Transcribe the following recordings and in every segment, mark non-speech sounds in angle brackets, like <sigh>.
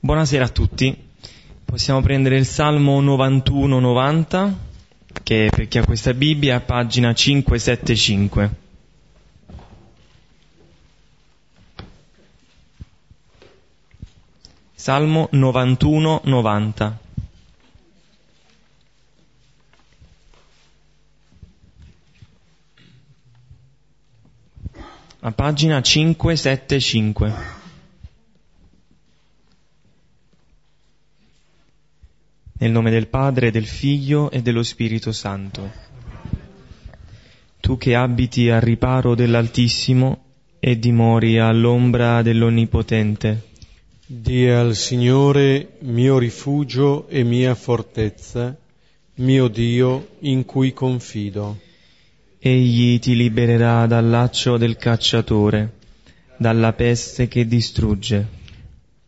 Buonasera a tutti. Possiamo prendere il Salmo 91-90, che per chi ha questa Bibbia a pagina 575. Salmo 91-90. A pagina 575. Nel nome del Padre, del Figlio e dello Spirito Santo. Tu che abiti al riparo dell'Altissimo e dimori all'ombra dell'Onnipotente. Di al Signore mio rifugio e mia fortezza, mio Dio in cui confido. Egli ti libererà dal laccio del cacciatore, dalla peste che distrugge.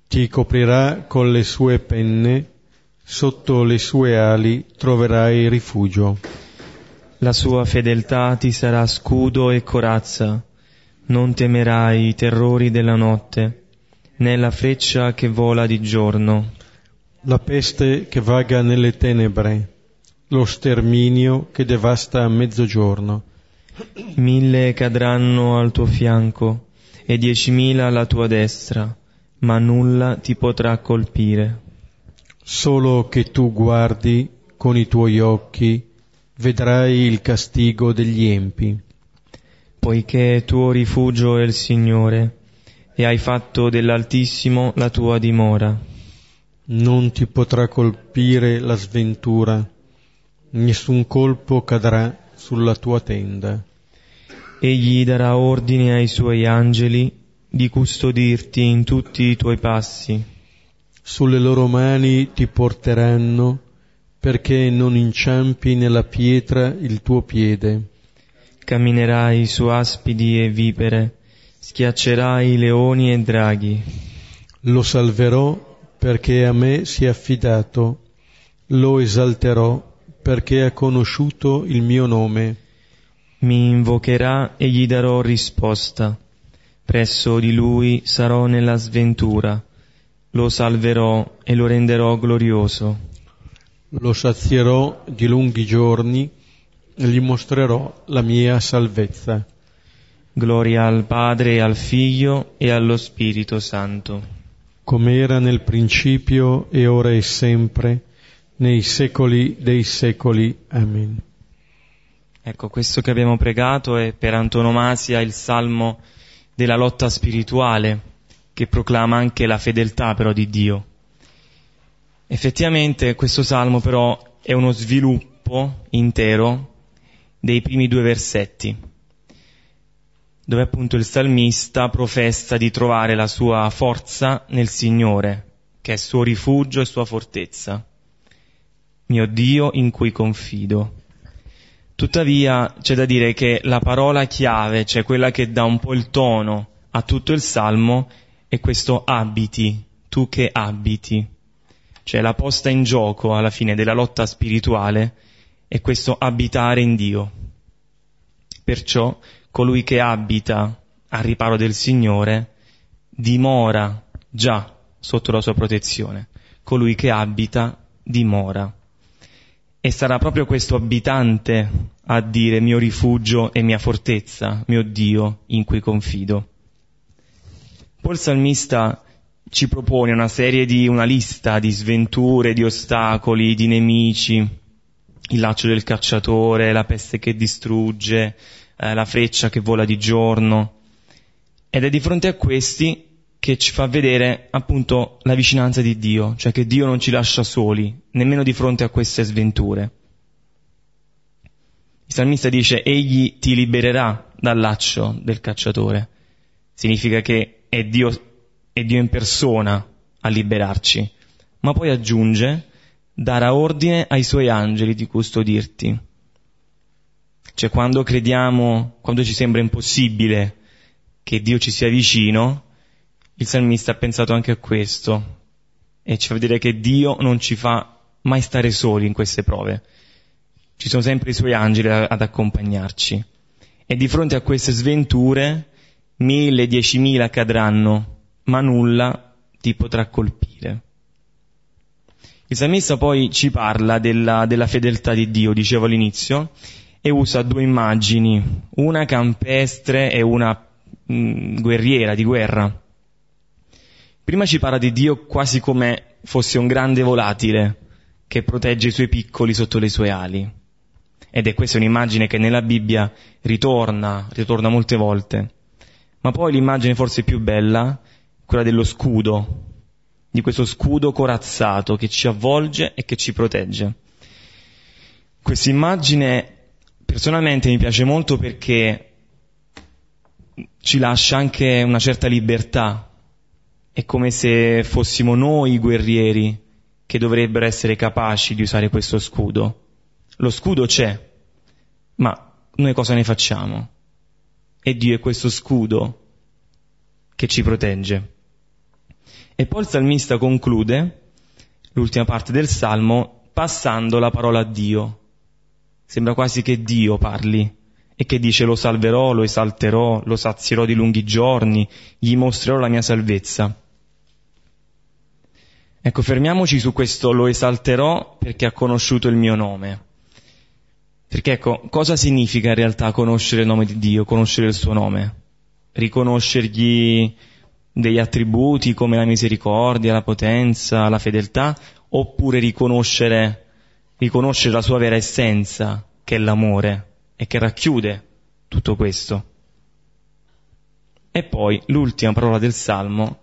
Ti coprirà con le sue penne sotto le sue ali troverai rifugio. La sua fedeltà ti sarà scudo e corazza, non temerai i terrori della notte, né la freccia che vola di giorno. La peste che vaga nelle tenebre, lo sterminio che devasta a mezzogiorno. Mille cadranno al tuo fianco e diecimila alla tua destra, ma nulla ti potrà colpire. Solo che tu guardi con i tuoi occhi, vedrai il castigo degli empi. Poiché tuo rifugio è il Signore, e hai fatto dell'Altissimo la tua dimora. Non ti potrà colpire la sventura, nessun colpo cadrà sulla tua tenda. Egli darà ordine ai suoi angeli di custodirti in tutti i tuoi passi sulle loro mani ti porteranno perché non inciampi nella pietra il tuo piede. Camminerai su aspidi e vipere, schiaccerai leoni e draghi. Lo salverò perché a me si è affidato, lo esalterò perché ha conosciuto il mio nome. Mi invocherà e gli darò risposta. Presso di lui sarò nella sventura lo salverò e lo renderò glorioso. Lo sazierò di lunghi giorni e gli mostrerò la mia salvezza. Gloria al Padre, al Figlio e allo Spirito Santo. Come era nel principio e ora e sempre, nei secoli dei secoli. Amen. Ecco, questo che abbiamo pregato è per antonomasia il salmo della lotta spirituale che proclama anche la fedeltà però di Dio. Effettivamente questo salmo però è uno sviluppo intero dei primi due versetti, dove appunto il salmista professa di trovare la sua forza nel Signore, che è suo rifugio e sua fortezza, mio Dio in cui confido. Tuttavia c'è da dire che la parola chiave, cioè quella che dà un po' il tono a tutto il salmo, è questo abiti, tu che abiti. Cioè la posta in gioco alla fine della lotta spirituale è questo abitare in Dio. Perciò colui che abita al riparo del Signore dimora già sotto la sua protezione. Colui che abita dimora. E sarà proprio questo abitante a dire mio rifugio e mia fortezza, mio Dio in cui confido. Poi il salmista ci propone una serie di, una lista di sventure, di ostacoli, di nemici, il laccio del cacciatore, la peste che distrugge, eh, la freccia che vola di giorno. Ed è di fronte a questi che ci fa vedere appunto la vicinanza di Dio, cioè che Dio non ci lascia soli, nemmeno di fronte a queste sventure. Il salmista dice, egli ti libererà dal laccio del cacciatore. Significa che è Dio, è Dio in persona a liberarci, ma poi aggiunge darà ordine ai suoi angeli di custodirti. Cioè quando crediamo, quando ci sembra impossibile che Dio ci sia vicino, il salmista ha pensato anche a questo e ci fa vedere che Dio non ci fa mai stare soli in queste prove. Ci sono sempre i suoi angeli ad accompagnarci. E di fronte a queste sventure mille, diecimila cadranno, ma nulla ti potrà colpire. Il salmista poi ci parla della, della fedeltà di Dio, dicevo all'inizio, e usa due immagini, una campestre e una mh, mm, guerriera, di guerra. Prima ci parla di Dio quasi come fosse un grande volatile che protegge i suoi piccoli sotto le sue ali. Ed è questa un'immagine che nella Bibbia ritorna, ritorna molte volte. Ma poi l'immagine forse più bella, quella dello scudo, di questo scudo corazzato che ci avvolge e che ci protegge. Questa immagine personalmente mi piace molto perché ci lascia anche una certa libertà. È come se fossimo noi i guerrieri che dovrebbero essere capaci di usare questo scudo. Lo scudo c'è, ma noi cosa ne facciamo? E Dio è questo scudo che ci protegge. E poi il salmista conclude l'ultima parte del salmo passando la parola a Dio. Sembra quasi che Dio parli e che dice lo salverò, lo esalterò, lo sazierò di lunghi giorni, gli mostrerò la mia salvezza. Ecco, fermiamoci su questo lo esalterò perché ha conosciuto il mio nome. Perché ecco, cosa significa in realtà conoscere il nome di Dio, conoscere il suo nome? Riconoscergli degli attributi come la misericordia, la potenza, la fedeltà, oppure riconoscere, riconoscere la sua vera essenza, che è l'amore, e che racchiude tutto questo. E poi l'ultima parola del Salmo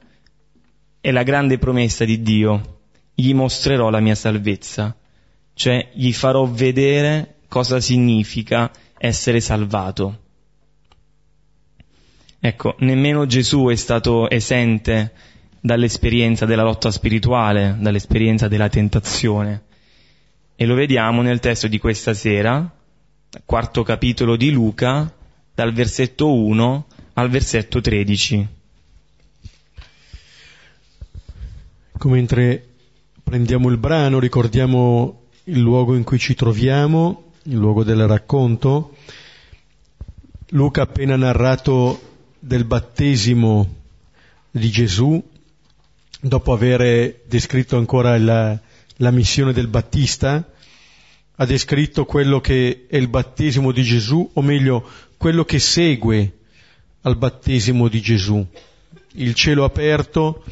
è la grande promessa di Dio, gli mostrerò la mia salvezza, cioè gli farò vedere cosa significa essere salvato. Ecco, nemmeno Gesù è stato esente dall'esperienza della lotta spirituale, dall'esperienza della tentazione. E lo vediamo nel testo di questa sera, quarto capitolo di Luca, dal versetto 1 al versetto 13. Ecco, mentre prendiamo il brano, ricordiamo il luogo in cui ci troviamo, il luogo del racconto. Luca ha appena narrato del battesimo di Gesù, dopo aver descritto ancora la, la missione del Battista, ha descritto quello che è il battesimo di Gesù, o meglio, quello che segue al battesimo di Gesù. Il cielo aperto,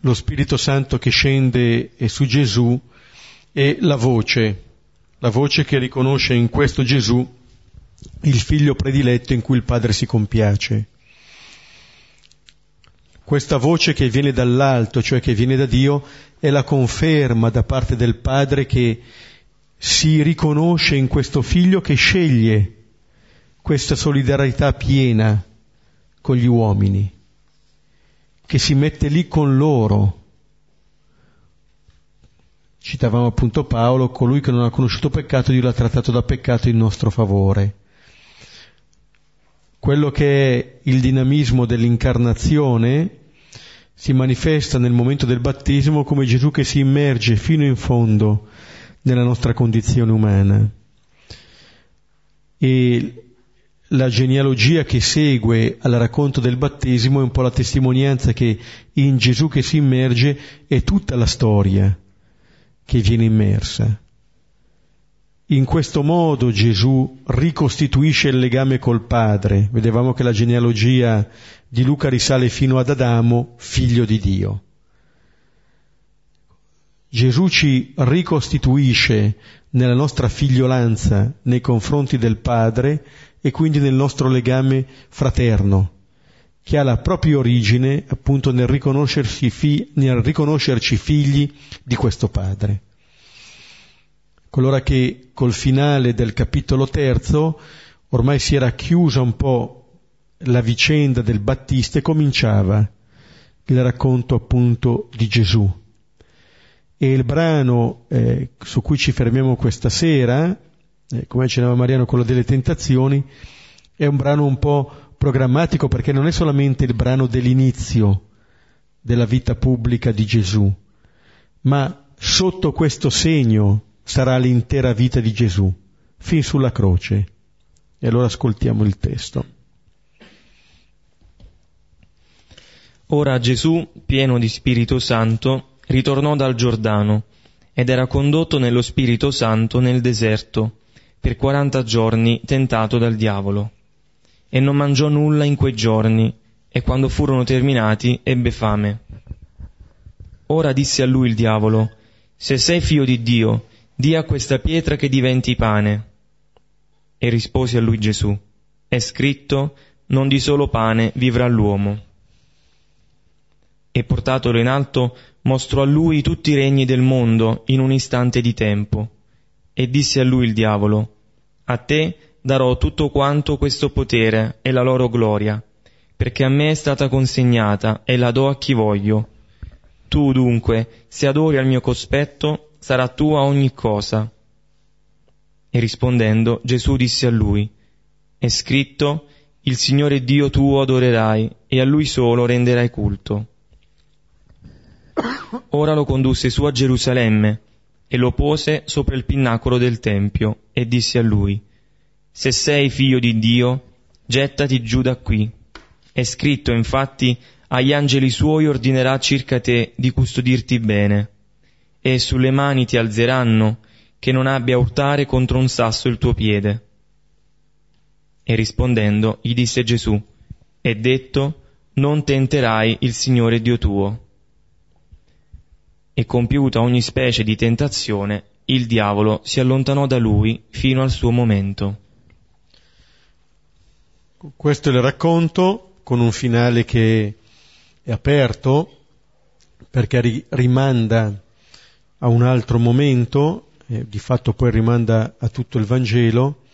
lo Spirito Santo che scende su Gesù e la voce, la voce che riconosce in questo Gesù il figlio prediletto in cui il padre si compiace. Questa voce che viene dall'alto, cioè che viene da Dio, è la conferma da parte del padre che si riconosce in questo figlio che sceglie questa solidarietà piena con gli uomini, che si mette lì con loro. Citavamo appunto Paolo, colui che non ha conosciuto peccato, Dio l'ha trattato da peccato in nostro favore quello che è il dinamismo dell'incarnazione si manifesta nel momento del battesimo come Gesù che si immerge fino in fondo nella nostra condizione umana. E la genealogia che segue al racconto del battesimo è un po' la testimonianza che in Gesù che si immerge è tutta la storia che viene immersa. In questo modo Gesù ricostituisce il legame col Padre. Vedevamo che la genealogia di Luca risale fino ad Adamo, figlio di Dio. Gesù ci ricostituisce nella nostra figliolanza nei confronti del Padre e quindi nel nostro legame fraterno, che ha la propria origine appunto nel riconoscerci, fi- nel riconoscerci figli di questo Padre colora che col finale del capitolo terzo ormai si era chiusa un po' la vicenda del Battista e cominciava il racconto appunto di Gesù. E il brano eh, su cui ci fermiamo questa sera, eh, come accennava Mariano, quello delle tentazioni, è un brano un po' programmatico perché non è solamente il brano dell'inizio della vita pubblica di Gesù, ma sotto questo segno sarà l'intera vita di Gesù, fin sulla croce. E allora ascoltiamo il testo. Ora Gesù, pieno di Spirito Santo, ritornò dal Giordano ed era condotto nello Spirito Santo nel deserto, per quaranta giorni tentato dal diavolo. E non mangiò nulla in quei giorni, e quando furono terminati ebbe fame. Ora disse a lui il diavolo, Se sei figlio di Dio, di a questa pietra che diventi pane. E rispose a lui Gesù, È scritto, non di solo pane vivrà l'uomo e portatolo in alto mostrò a lui tutti i regni del mondo in un istante di tempo. E disse a lui il diavolo, A te darò tutto quanto questo potere e la loro gloria, perché a me è stata consegnata e la do a chi voglio. Tu dunque, se adori al mio cospetto, sarà tua ogni cosa. E rispondendo, Gesù disse a lui, È scritto, il Signore Dio tuo adorerai, e a lui solo renderai culto. Ora lo condusse su a Gerusalemme e lo pose sopra il pinnacolo del Tempio e disse a lui, Se sei figlio di Dio, gettati giù da qui. È scritto infatti, agli angeli suoi ordinerà circa te di custodirti bene, e sulle mani ti alzeranno, che non abbia a urtare contro un sasso il tuo piede. E rispondendo gli disse Gesù, È detto, non tenterai il Signore Dio tuo e compiuta ogni specie di tentazione, il diavolo si allontanò da lui fino al suo momento. Questo è il racconto con un finale che è aperto perché ri- rimanda a un altro momento, eh, di fatto poi rimanda a tutto il Vangelo,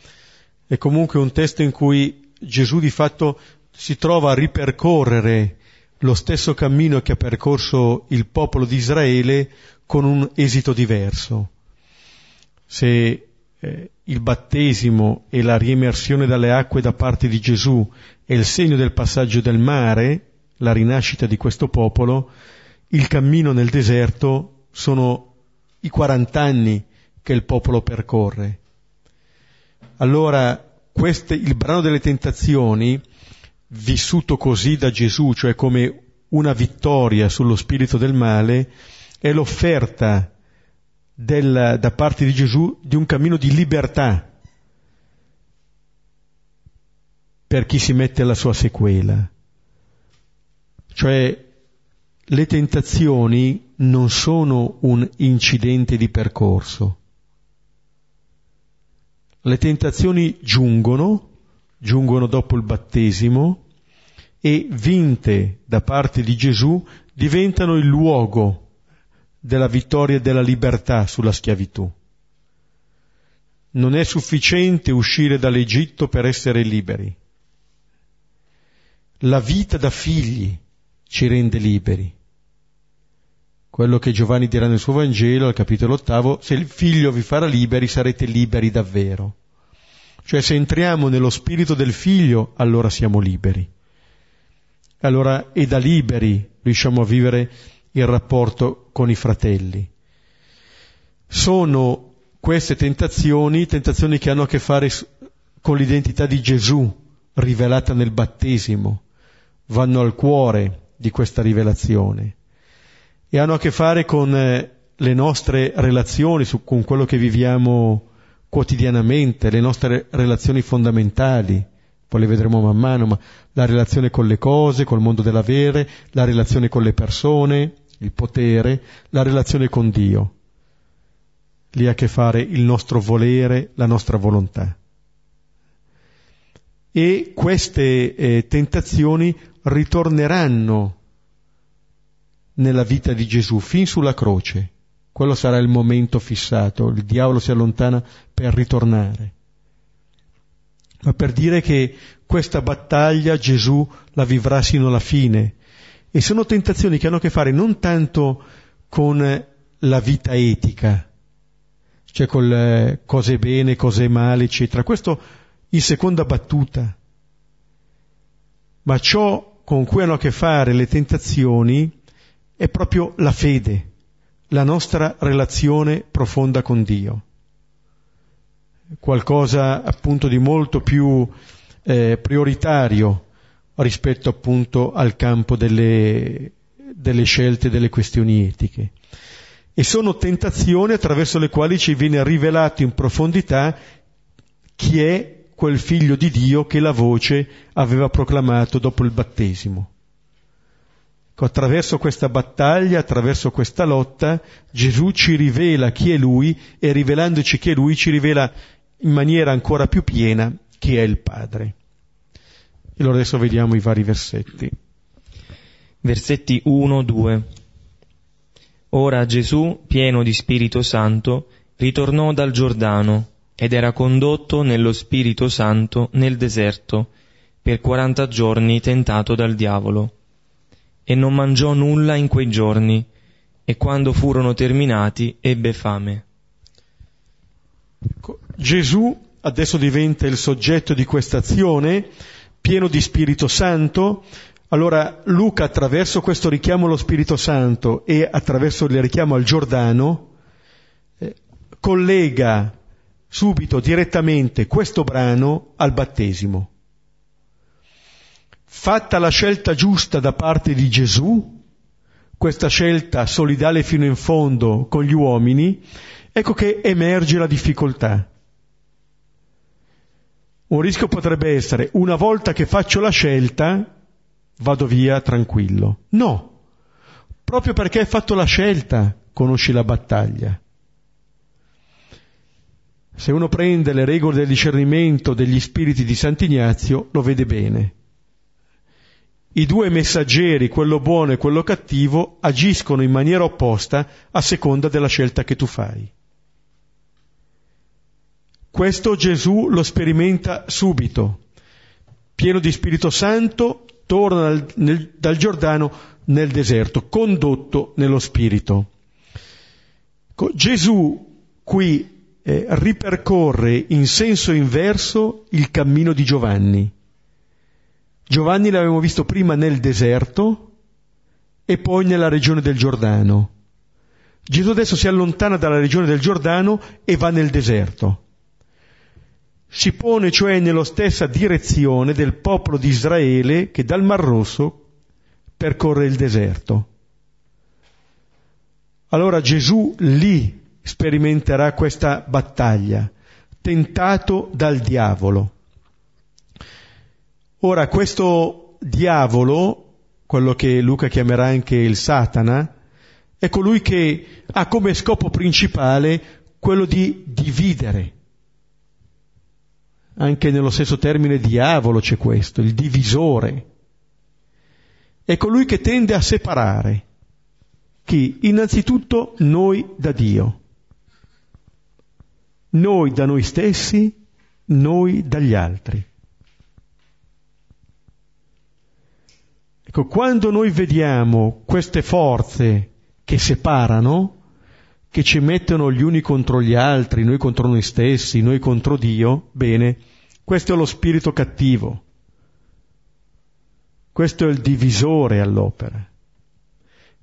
è comunque un testo in cui Gesù di fatto si trova a ripercorrere lo stesso cammino che ha percorso il popolo di Israele con un esito diverso. Se eh, il battesimo e la riemersione dalle acque da parte di Gesù è il segno del passaggio del mare, la rinascita di questo popolo, il cammino nel deserto sono i 40 anni che il popolo percorre. Allora, queste, il brano delle tentazioni vissuto così da Gesù, cioè come una vittoria sullo spirito del male, è l'offerta del, da parte di Gesù di un cammino di libertà per chi si mette alla sua sequela. Cioè le tentazioni non sono un incidente di percorso. Le tentazioni giungono giungono dopo il battesimo e vinte da parte di Gesù diventano il luogo della vittoria della libertà sulla schiavitù. Non è sufficiente uscire dall'Egitto per essere liberi. La vita da figli ci rende liberi. Quello che Giovanni dirà nel suo Vangelo, al capitolo ottavo, se il figlio vi farà liberi sarete liberi davvero. Cioè se entriamo nello spirito del figlio, allora siamo liberi. Allora, e da liberi riusciamo a vivere il rapporto con i fratelli. Sono queste tentazioni, tentazioni che hanno a che fare con l'identità di Gesù rivelata nel battesimo, vanno al cuore di questa rivelazione e hanno a che fare con eh, le nostre relazioni, con quello che viviamo quotidianamente, le nostre relazioni fondamentali, poi le vedremo man mano, ma la relazione con le cose, col mondo dell'avere, la relazione con le persone, il potere, la relazione con Dio. Lì ha a che fare il nostro volere, la nostra volontà. E queste eh, tentazioni ritorneranno nella vita di Gesù fin sulla croce. Quello sarà il momento fissato, il diavolo si allontana per ritornare. Ma per dire che questa battaglia Gesù la vivrà sino alla fine. E sono tentazioni che hanno a che fare non tanto con la vita etica, cioè con le cose bene, cose male, eccetera. Questo in seconda battuta. Ma ciò con cui hanno a che fare le tentazioni è proprio la fede la nostra relazione profonda con Dio. Qualcosa appunto di molto più eh, prioritario rispetto appunto al campo delle, delle scelte, delle questioni etiche. E sono tentazioni attraverso le quali ci viene rivelato in profondità chi è quel figlio di Dio che la voce aveva proclamato dopo il battesimo. Ecco, attraverso questa battaglia, attraverso questa lotta, Gesù ci rivela chi è Lui e rivelandoci chi è Lui ci rivela in maniera ancora più piena chi è il Padre. E allora adesso vediamo i vari versetti. Versetti 1-2. Ora Gesù, pieno di Spirito Santo, ritornò dal Giordano ed era condotto nello Spirito Santo nel deserto per quaranta giorni tentato dal diavolo. E non mangiò nulla in quei giorni, e quando furono terminati ebbe fame. Ecco, Gesù adesso diventa il soggetto di questa azione pieno di Spirito Santo. Allora Luca attraverso questo richiamo allo Spirito Santo e attraverso il richiamo al Giordano eh, collega subito, direttamente, questo brano al battesimo. Fatta la scelta giusta da parte di Gesù, questa scelta solidale fino in fondo con gli uomini, ecco che emerge la difficoltà. Un rischio potrebbe essere, una volta che faccio la scelta, vado via tranquillo. No, proprio perché hai fatto la scelta, conosci la battaglia. Se uno prende le regole del discernimento degli spiriti di Sant'Ignazio, lo vede bene. I due messaggeri, quello buono e quello cattivo, agiscono in maniera opposta a seconda della scelta che tu fai. Questo Gesù lo sperimenta subito. Pieno di Spirito Santo, torna dal, nel, dal Giordano nel deserto, condotto nello Spirito. Gesù qui eh, ripercorre in senso inverso il cammino di Giovanni. Giovanni l'abbiamo visto prima nel deserto e poi nella regione del Giordano. Gesù adesso si allontana dalla regione del Giordano e va nel deserto si pone cioè nella stessa direzione del popolo di Israele che dal Mar Rosso percorre il deserto. Allora Gesù lì sperimenterà questa battaglia, tentato dal diavolo. Ora questo diavolo, quello che Luca chiamerà anche il Satana, è colui che ha come scopo principale quello di dividere anche nello stesso termine diavolo c'è questo, il divisore. È colui che tende a separare chi? Innanzitutto noi da Dio, noi da noi stessi, noi dagli altri. Ecco, quando noi vediamo queste forze che separano, che ci mettono gli uni contro gli altri, noi contro noi stessi, noi contro Dio, bene, questo è lo spirito cattivo. Questo è il divisore all'opera,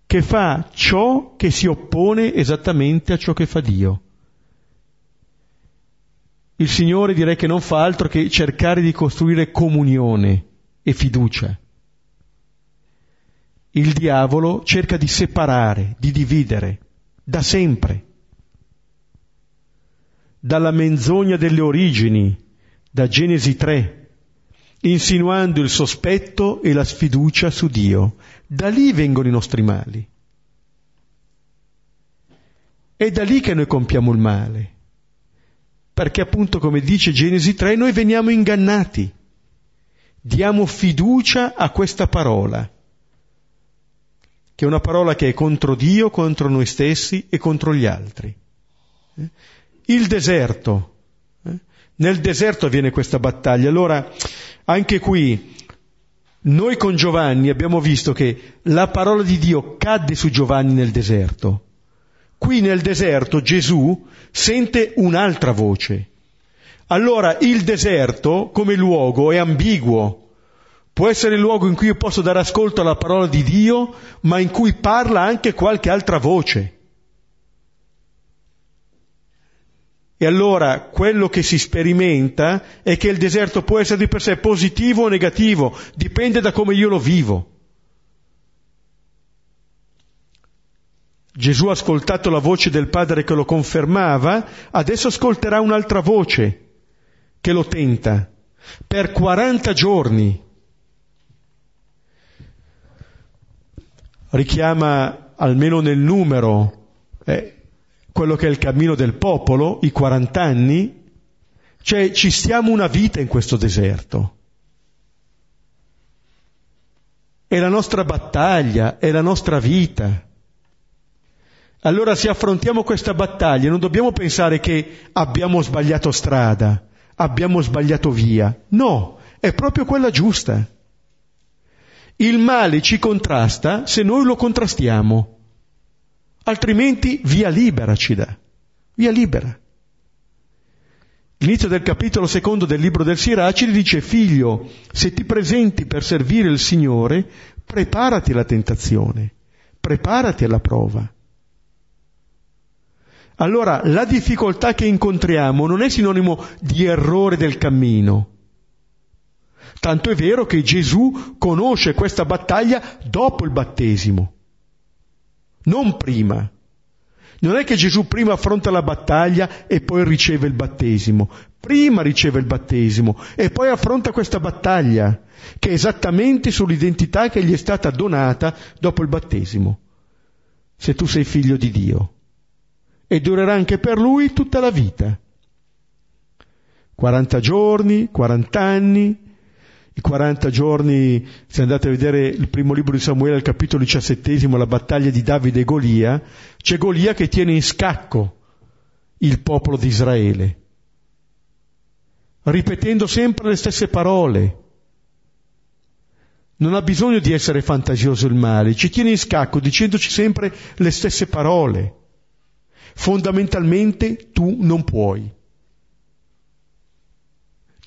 che fa ciò che si oppone esattamente a ciò che fa Dio. Il Signore direi che non fa altro che cercare di costruire comunione e fiducia. Il diavolo cerca di separare, di dividere da sempre. Dalla menzogna delle origini, da Genesi 3, insinuando il sospetto e la sfiducia su Dio. Da lì vengono i nostri mali. È da lì che noi compiamo il male. Perché appunto, come dice Genesi 3, noi veniamo ingannati. Diamo fiducia a questa parola che è una parola che è contro Dio, contro noi stessi e contro gli altri. Il deserto. Nel deserto avviene questa battaglia. Allora, anche qui, noi con Giovanni abbiamo visto che la parola di Dio cadde su Giovanni nel deserto. Qui nel deserto Gesù sente un'altra voce. Allora il deserto come luogo è ambiguo, Può essere il luogo in cui io posso dare ascolto alla parola di Dio, ma in cui parla anche qualche altra voce. E allora quello che si sperimenta è che il deserto può essere di per sé positivo o negativo, dipende da come io lo vivo. Gesù ha ascoltato la voce del Padre che lo confermava, adesso ascolterà un'altra voce che lo tenta per 40 giorni. Richiama almeno nel numero eh, quello che è il cammino del popolo, i 40 anni, cioè ci stiamo una vita in questo deserto. È la nostra battaglia, è la nostra vita. Allora se affrontiamo questa battaglia non dobbiamo pensare che abbiamo sbagliato strada, abbiamo sbagliato via. No, è proprio quella giusta. Il male ci contrasta se noi lo contrastiamo, altrimenti via libera ci dà, via libera. L'inizio del capitolo secondo del libro del Siracidi dice figlio, se ti presenti per servire il Signore, preparati alla tentazione, preparati alla prova. Allora la difficoltà che incontriamo non è sinonimo di errore del cammino. Tanto è vero che Gesù conosce questa battaglia dopo il battesimo, non prima. Non è che Gesù prima affronta la battaglia e poi riceve il battesimo. Prima riceve il battesimo e poi affronta questa battaglia, che è esattamente sull'identità che gli è stata donata dopo il battesimo. Se tu sei figlio di Dio e durerà anche per lui tutta la vita. 40 giorni, 40 anni, i 40 giorni, se andate a vedere il primo libro di Samuele, al capitolo diciassettesimo, la battaglia di Davide e Golia, c'è Golia che tiene in scacco il popolo di Israele, ripetendo sempre le stesse parole. Non ha bisogno di essere fantasioso il male, ci tiene in scacco dicendoci sempre le stesse parole. Fondamentalmente tu non puoi.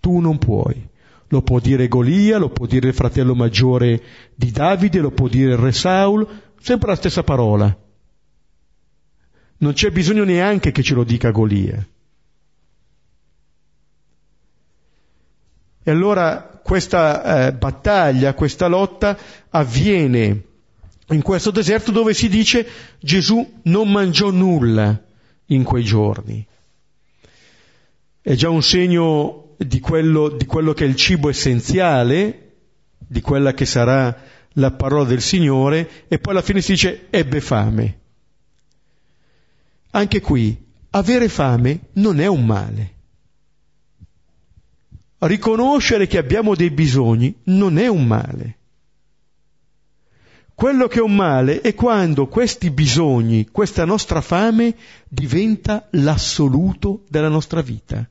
Tu non puoi. Lo può dire Golia, lo può dire il fratello maggiore di Davide, lo può dire il re Saul, sempre la stessa parola. Non c'è bisogno neanche che ce lo dica Golia. E allora questa eh, battaglia, questa lotta avviene in questo deserto dove si dice Gesù non mangiò nulla in quei giorni. È già un segno di quello, di quello che è il cibo essenziale, di quella che sarà la parola del Signore, e poi alla fine si dice ebbe fame. Anche qui, avere fame non è un male. Riconoscere che abbiamo dei bisogni non è un male. Quello che è un male è quando questi bisogni, questa nostra fame diventa l'assoluto della nostra vita.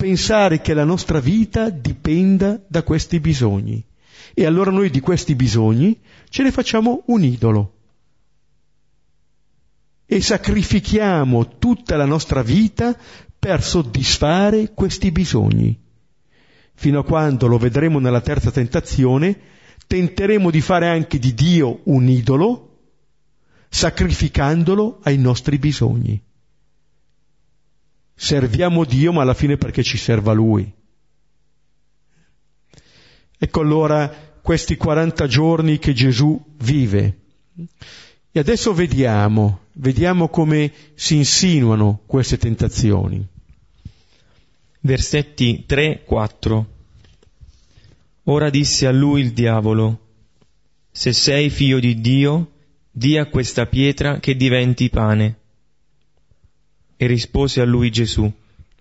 Pensare che la nostra vita dipenda da questi bisogni. E allora noi di questi bisogni ce ne facciamo un idolo. E sacrifichiamo tutta la nostra vita per soddisfare questi bisogni. Fino a quando lo vedremo nella terza tentazione, tenteremo di fare anche di Dio un idolo, sacrificandolo ai nostri bisogni. Serviamo Dio, ma alla fine perché ci serva Lui. Ecco allora questi 40 giorni che Gesù vive. E adesso vediamo, vediamo come si insinuano queste tentazioni. Versetti 3-4 Ora disse a lui il diavolo, Se sei figlio di Dio, di a questa pietra che diventi pane. E rispose a lui Gesù,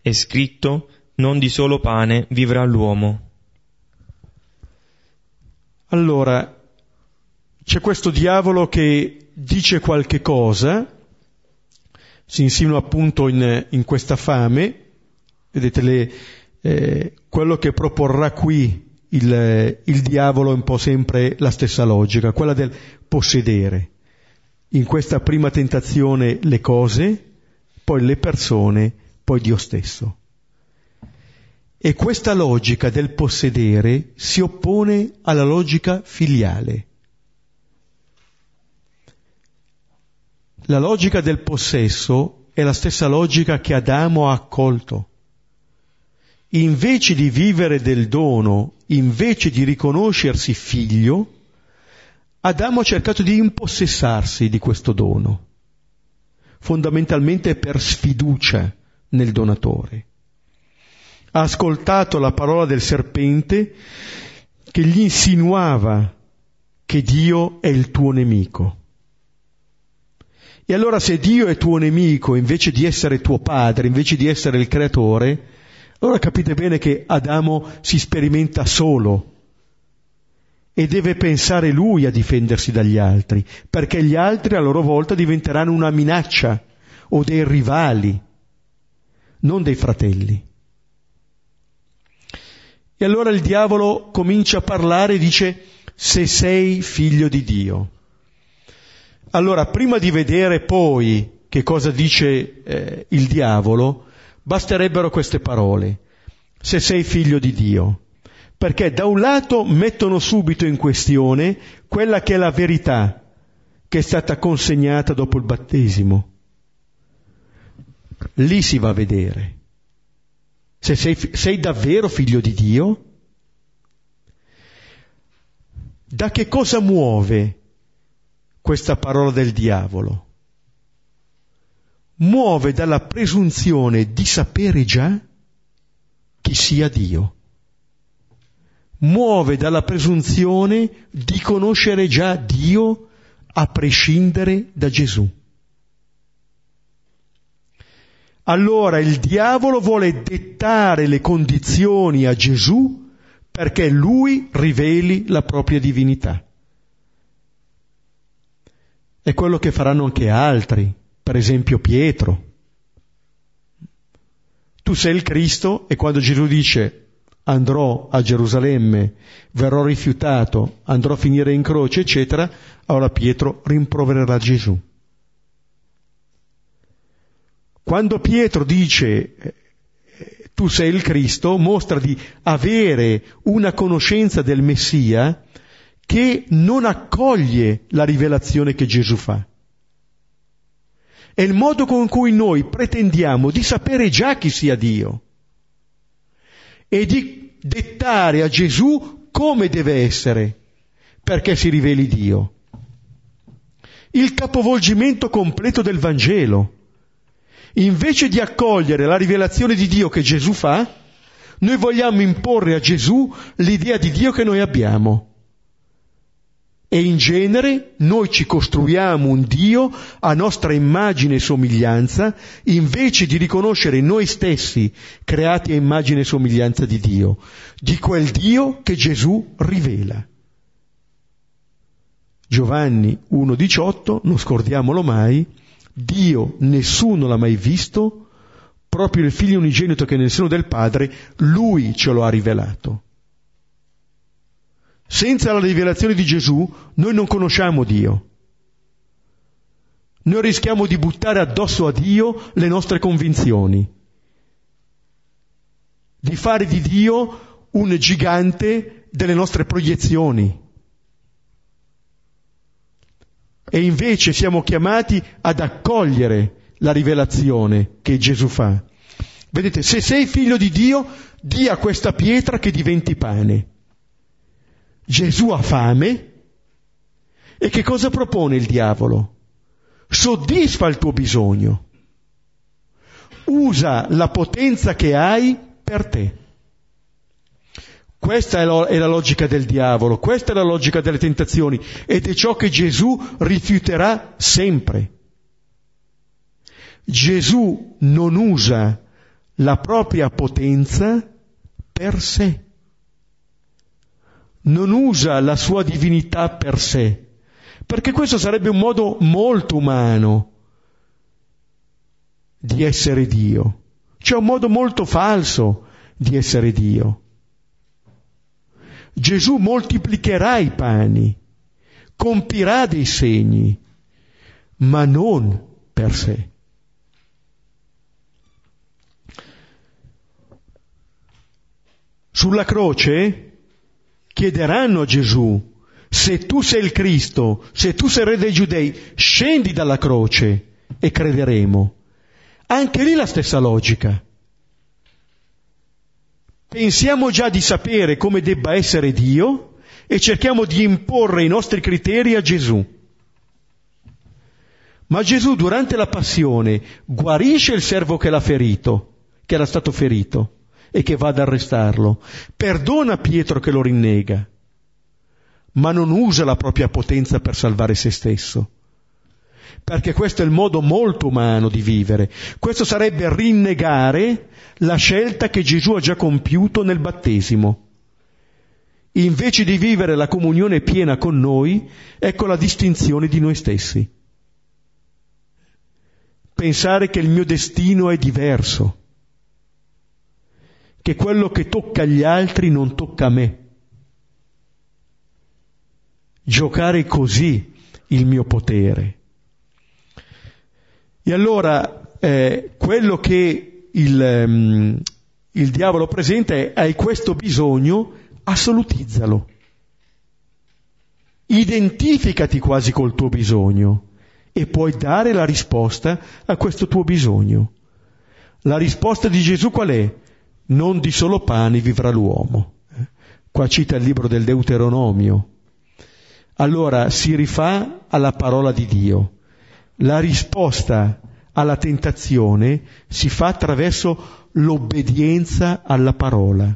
È scritto, non di solo pane vivrà l'uomo. Allora, c'è questo diavolo che dice qualche cosa, si insinua appunto in, in questa fame, vedete le, eh, quello che proporrà qui il, il diavolo è un po' sempre la stessa logica, quella del possedere. In questa prima tentazione le cose, poi le persone, poi Dio stesso. E questa logica del possedere si oppone alla logica filiale. La logica del possesso è la stessa logica che Adamo ha accolto. Invece di vivere del dono, invece di riconoscersi figlio, Adamo ha cercato di impossessarsi di questo dono, fondamentalmente per sfiducia nel donatore. Ha ascoltato la parola del serpente che gli insinuava che Dio è il tuo nemico. E allora se Dio è tuo nemico invece di essere tuo padre, invece di essere il creatore, allora capite bene che Adamo si sperimenta solo e deve pensare lui a difendersi dagli altri, perché gli altri a loro volta diventeranno una minaccia o dei rivali, non dei fratelli. E allora il diavolo comincia a parlare e dice se sei figlio di Dio. Allora, prima di vedere poi che cosa dice eh, il diavolo, basterebbero queste parole. Se sei figlio di Dio. Perché da un lato mettono subito in questione quella che è la verità che è stata consegnata dopo il battesimo. Lì si va a vedere. Se sei, sei davvero figlio di Dio, da che cosa muove questa parola del diavolo? Muove dalla presunzione di sapere già chi sia Dio. Muove dalla presunzione di conoscere già Dio a prescindere da Gesù. Allora il diavolo vuole dettare le condizioni a Gesù perché lui riveli la propria divinità. È quello che faranno anche altri, per esempio Pietro. Tu sei il Cristo e quando Gesù dice andrò a Gerusalemme, verrò rifiutato, andrò a finire in croce, eccetera, allora Pietro rimprovererà Gesù. Quando Pietro dice tu sei il Cristo, mostra di avere una conoscenza del Messia che non accoglie la rivelazione che Gesù fa. È il modo con cui noi pretendiamo di sapere già chi sia Dio e di dettare a Gesù come deve essere perché si riveli Dio. Il capovolgimento completo del Vangelo invece di accogliere la rivelazione di Dio che Gesù fa, noi vogliamo imporre a Gesù l'idea di Dio che noi abbiamo. E in genere noi ci costruiamo un Dio a nostra immagine e somiglianza, invece di riconoscere noi stessi creati a immagine e somiglianza di Dio, di quel Dio che Gesù rivela. Giovanni 1,18, non scordiamolo mai, Dio nessuno l'ha mai visto, proprio il figlio unigenito che è nel seno del Padre, lui ce lo ha rivelato. Senza la rivelazione di Gesù noi non conosciamo Dio. Noi rischiamo di buttare addosso a Dio le nostre convinzioni, di fare di Dio un gigante delle nostre proiezioni e invece siamo chiamati ad accogliere la rivelazione che Gesù fa. Vedete, se sei figlio di Dio, dia questa pietra che diventi pane. Gesù ha fame e che cosa propone il diavolo? Soddisfa il tuo bisogno. Usa la potenza che hai per te. Questa è, lo, è, la logica del diavolo, questa è la logica delle tentazioni ed è ciò che Gesù rifiuterà sempre. Gesù non usa la propria potenza per sé, non usa la sua divinità per sé, perché questo sarebbe un modo molto umano di essere Dio, cioè un modo molto falso di essere Dio. Gesù moltiplicherà i pani, compirà dei segni, ma non per sé. Sulla croce chiederanno a Gesù, se tu sei il Cristo, se tu sei il re dei giudei, scendi dalla croce e crederemo. Anche lì la stessa logica. Pensiamo già di sapere come debba essere Dio e cerchiamo di imporre i nostri criteri a Gesù. Ma Gesù durante la passione guarisce il servo che l'ha ferito, che era stato ferito e che va ad arrestarlo. Perdona Pietro che lo rinnega, ma non usa la propria potenza per salvare se stesso. Perché questo è il modo molto umano di vivere. Questo sarebbe rinnegare la scelta che Gesù ha già compiuto nel battesimo. Invece di vivere la comunione piena con noi, ecco la distinzione di noi stessi. Pensare che il mio destino è diverso, che quello che tocca agli altri non tocca a me. Giocare così il mio potere. E allora eh, quello che il, um, il diavolo presenta è hai questo bisogno, assolutizzalo. Identificati quasi col tuo bisogno e puoi dare la risposta a questo tuo bisogno. La risposta di Gesù qual è? Non di solo pane vivrà l'uomo. Eh? Qua cita il libro del Deuteronomio. Allora si rifà alla parola di Dio. La risposta alla tentazione si fa attraverso l'obbedienza alla parola.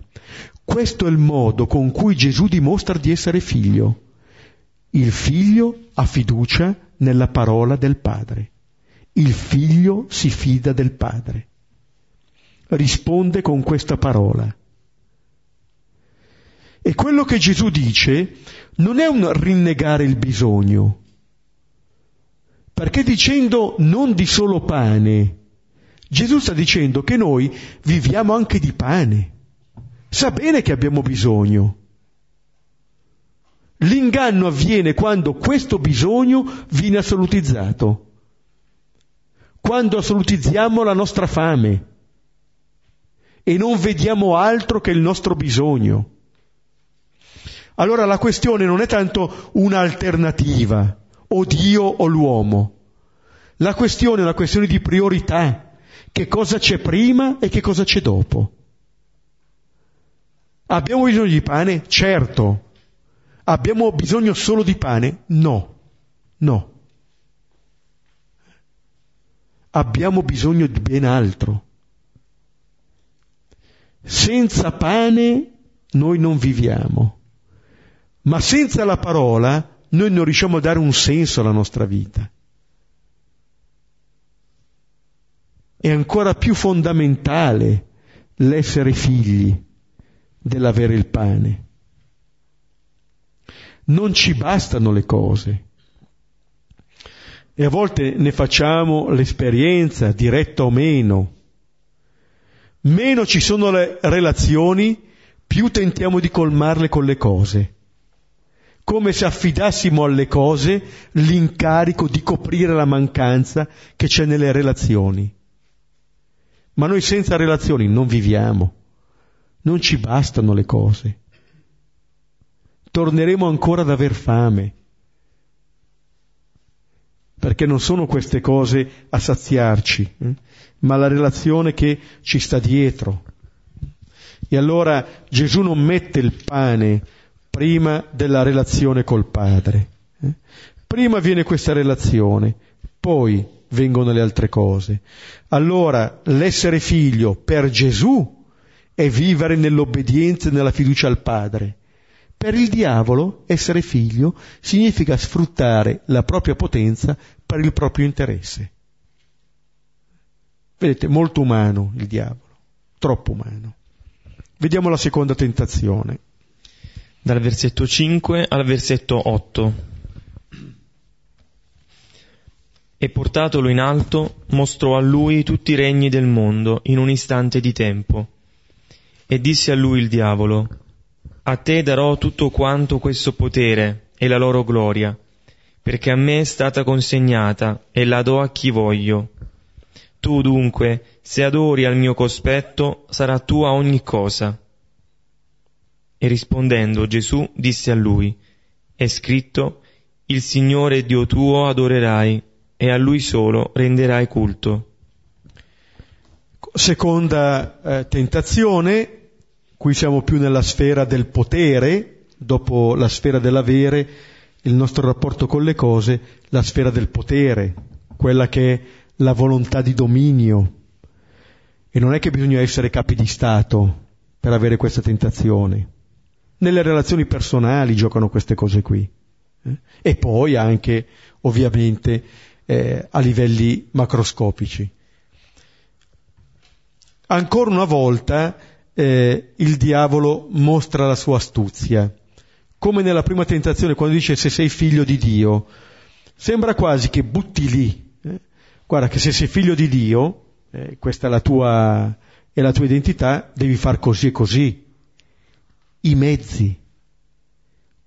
Questo è il modo con cui Gesù dimostra di essere figlio. Il figlio ha fiducia nella parola del Padre. Il figlio si fida del Padre risponde con questa parola. E quello che Gesù dice non è un rinnegare il bisogno, perché dicendo non di solo pane, Gesù sta dicendo che noi viviamo anche di pane. Sa bene che abbiamo bisogno. L'inganno avviene quando questo bisogno viene assolutizzato, quando assolutizziamo la nostra fame e non vediamo altro che il nostro bisogno. Allora la questione non è tanto un'alternativa, o Dio o l'uomo. La questione è una questione di priorità. Che cosa c'è prima e che cosa c'è dopo? Abbiamo bisogno di pane? Certo. Abbiamo bisogno solo di pane? No. No. Abbiamo bisogno di ben altro. Senza pane noi non viviamo, ma senza la parola noi non riusciamo a dare un senso alla nostra vita. È ancora più fondamentale l'essere figli dell'avere il pane. Non ci bastano le cose. E a volte ne facciamo l'esperienza, diretta o meno, meno ci sono le relazioni, più tentiamo di colmarle con le cose. Come se affidassimo alle cose l'incarico di coprire la mancanza che c'è nelle relazioni. Ma noi senza relazioni non viviamo, non ci bastano le cose. Torneremo ancora ad aver fame perché non sono queste cose a saziarci, eh? ma la relazione che ci sta dietro. E allora Gesù non mette il pane prima della relazione col Padre. Eh? Prima viene questa relazione, poi vengono le altre cose. Allora l'essere figlio per Gesù è vivere nell'obbedienza e nella fiducia al Padre. Per il diavolo essere figlio significa sfruttare la propria potenza per il proprio interesse. Vedete, molto umano il diavolo, troppo umano. Vediamo la seconda tentazione. Dal versetto 5 al versetto 8. E portatolo in alto, mostrò a lui tutti i regni del mondo in un istante di tempo. E disse a lui il diavolo, a te darò tutto quanto questo potere e la loro gloria, perché a me è stata consegnata e la do a chi voglio. Tu dunque, se adori al mio cospetto, sarà tua ogni cosa. E rispondendo Gesù disse a lui, è scritto, il Signore Dio tuo adorerai e a lui solo renderai culto. Seconda eh, tentazione, qui siamo più nella sfera del potere, dopo la sfera dell'avere, il nostro rapporto con le cose, la sfera del potere, quella che è la volontà di dominio. E non è che bisogna essere capi di Stato per avere questa tentazione. Nelle relazioni personali giocano queste cose qui. Eh? E poi anche, ovviamente, eh, a livelli macroscopici. Ancora una volta eh, il diavolo mostra la sua astuzia. Come nella prima tentazione, quando dice se sei figlio di Dio, sembra quasi che butti lì. Eh? Guarda che se sei figlio di Dio, eh, questa è la, tua, è la tua identità, devi far così e così. I mezzi.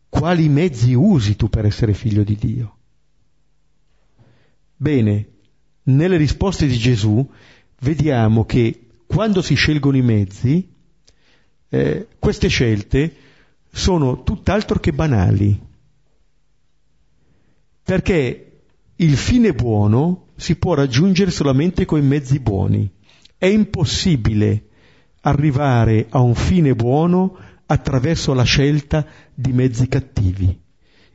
Quali mezzi usi tu per essere figlio di Dio? Bene, nelle risposte di Gesù vediamo che quando si scelgono i mezzi, eh, queste scelte sono tutt'altro che banali, perché il fine buono si può raggiungere solamente con i mezzi buoni. È impossibile arrivare a un fine buono attraverso la scelta di mezzi cattivi.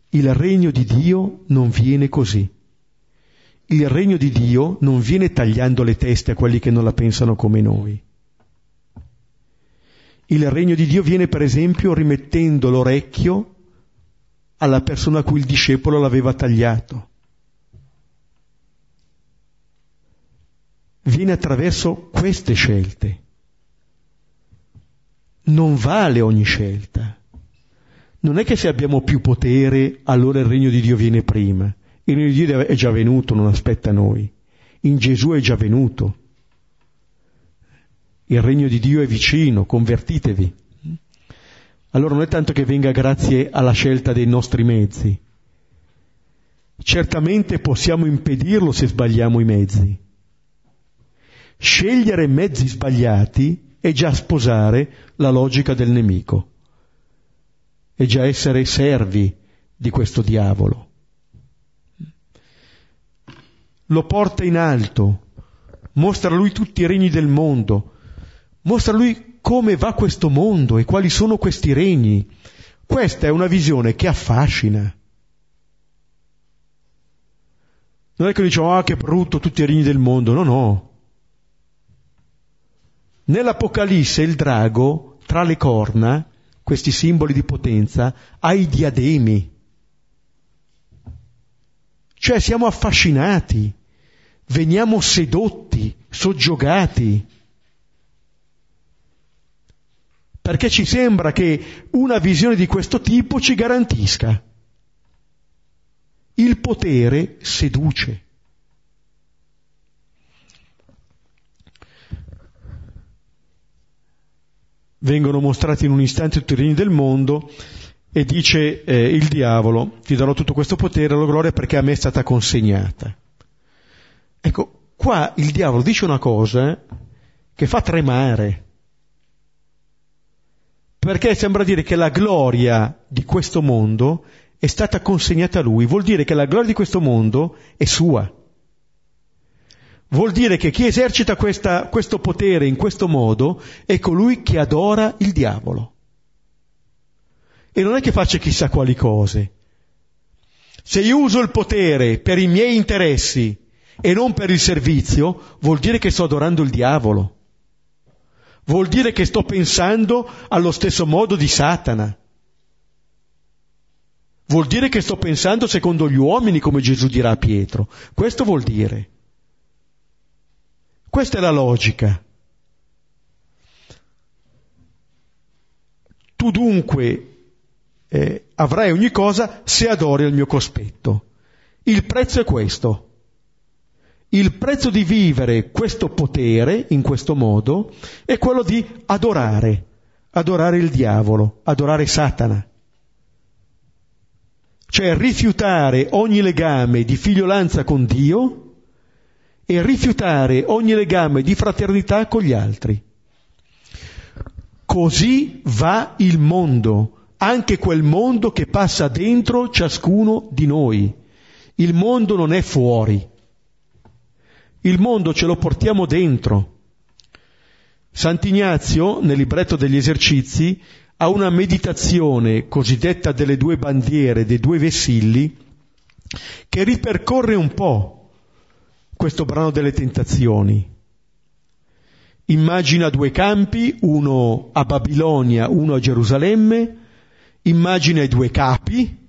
Il regno di Dio non viene così il regno di Dio non viene tagliando le teste a quelli che non la pensano come noi. Il regno di Dio viene per esempio rimettendo l'orecchio alla persona a cui il discepolo l'aveva tagliato. Viene attraverso queste scelte. Non vale ogni scelta. Non è che se abbiamo più potere allora il regno di Dio viene prima. Il regno di Dio è già venuto, non aspetta noi. In Gesù è già venuto. Il regno di Dio è vicino, convertitevi. Allora non è tanto che venga grazie alla scelta dei nostri mezzi. Certamente possiamo impedirlo se sbagliamo i mezzi. Scegliere mezzi sbagliati è già sposare la logica del nemico, è già essere servi di questo diavolo lo porta in alto, mostra a lui tutti i regni del mondo, mostra lui come va questo mondo e quali sono questi regni. Questa è una visione che affascina. Non è che diciamo, ah che brutto tutti i regni del mondo, no, no. Nell'Apocalisse il drago, tra le corna, questi simboli di potenza, ha i diademi. Cioè siamo affascinati veniamo sedotti, soggiogati, perché ci sembra che una visione di questo tipo ci garantisca. Il potere seduce. Vengono mostrati in un istante tutti i regni del mondo e dice eh, il diavolo, ti darò tutto questo potere, la gloria perché a me è stata consegnata. Ecco, qua il diavolo dice una cosa che fa tremare, perché sembra dire che la gloria di questo mondo è stata consegnata a lui, vuol dire che la gloria di questo mondo è sua. Vuol dire che chi esercita questa, questo potere in questo modo è colui che adora il diavolo. E non è che faccia chissà quali cose. Se io uso il potere per i miei interessi e non per il servizio, vuol dire che sto adorando il diavolo. Vuol dire che sto pensando allo stesso modo di Satana. Vuol dire che sto pensando secondo gli uomini, come Gesù dirà a Pietro. Questo vuol dire. Questa è la logica. Tu dunque eh, avrai ogni cosa se adori il mio cospetto. Il prezzo è questo. Il prezzo di vivere questo potere in questo modo è quello di adorare, adorare il diavolo, adorare Satana. Cioè rifiutare ogni legame di figliolanza con Dio e rifiutare ogni legame di fraternità con gli altri. Così va il mondo, anche quel mondo che passa dentro ciascuno di noi. Il mondo non è fuori, il mondo ce lo portiamo dentro. Sant'Ignazio, nel libretto degli esercizi, ha una meditazione cosiddetta delle due bandiere, dei due vessilli, che ripercorre un po' questo brano delle tentazioni. Immagina due campi, uno a Babilonia, uno a Gerusalemme, immagina i due capi,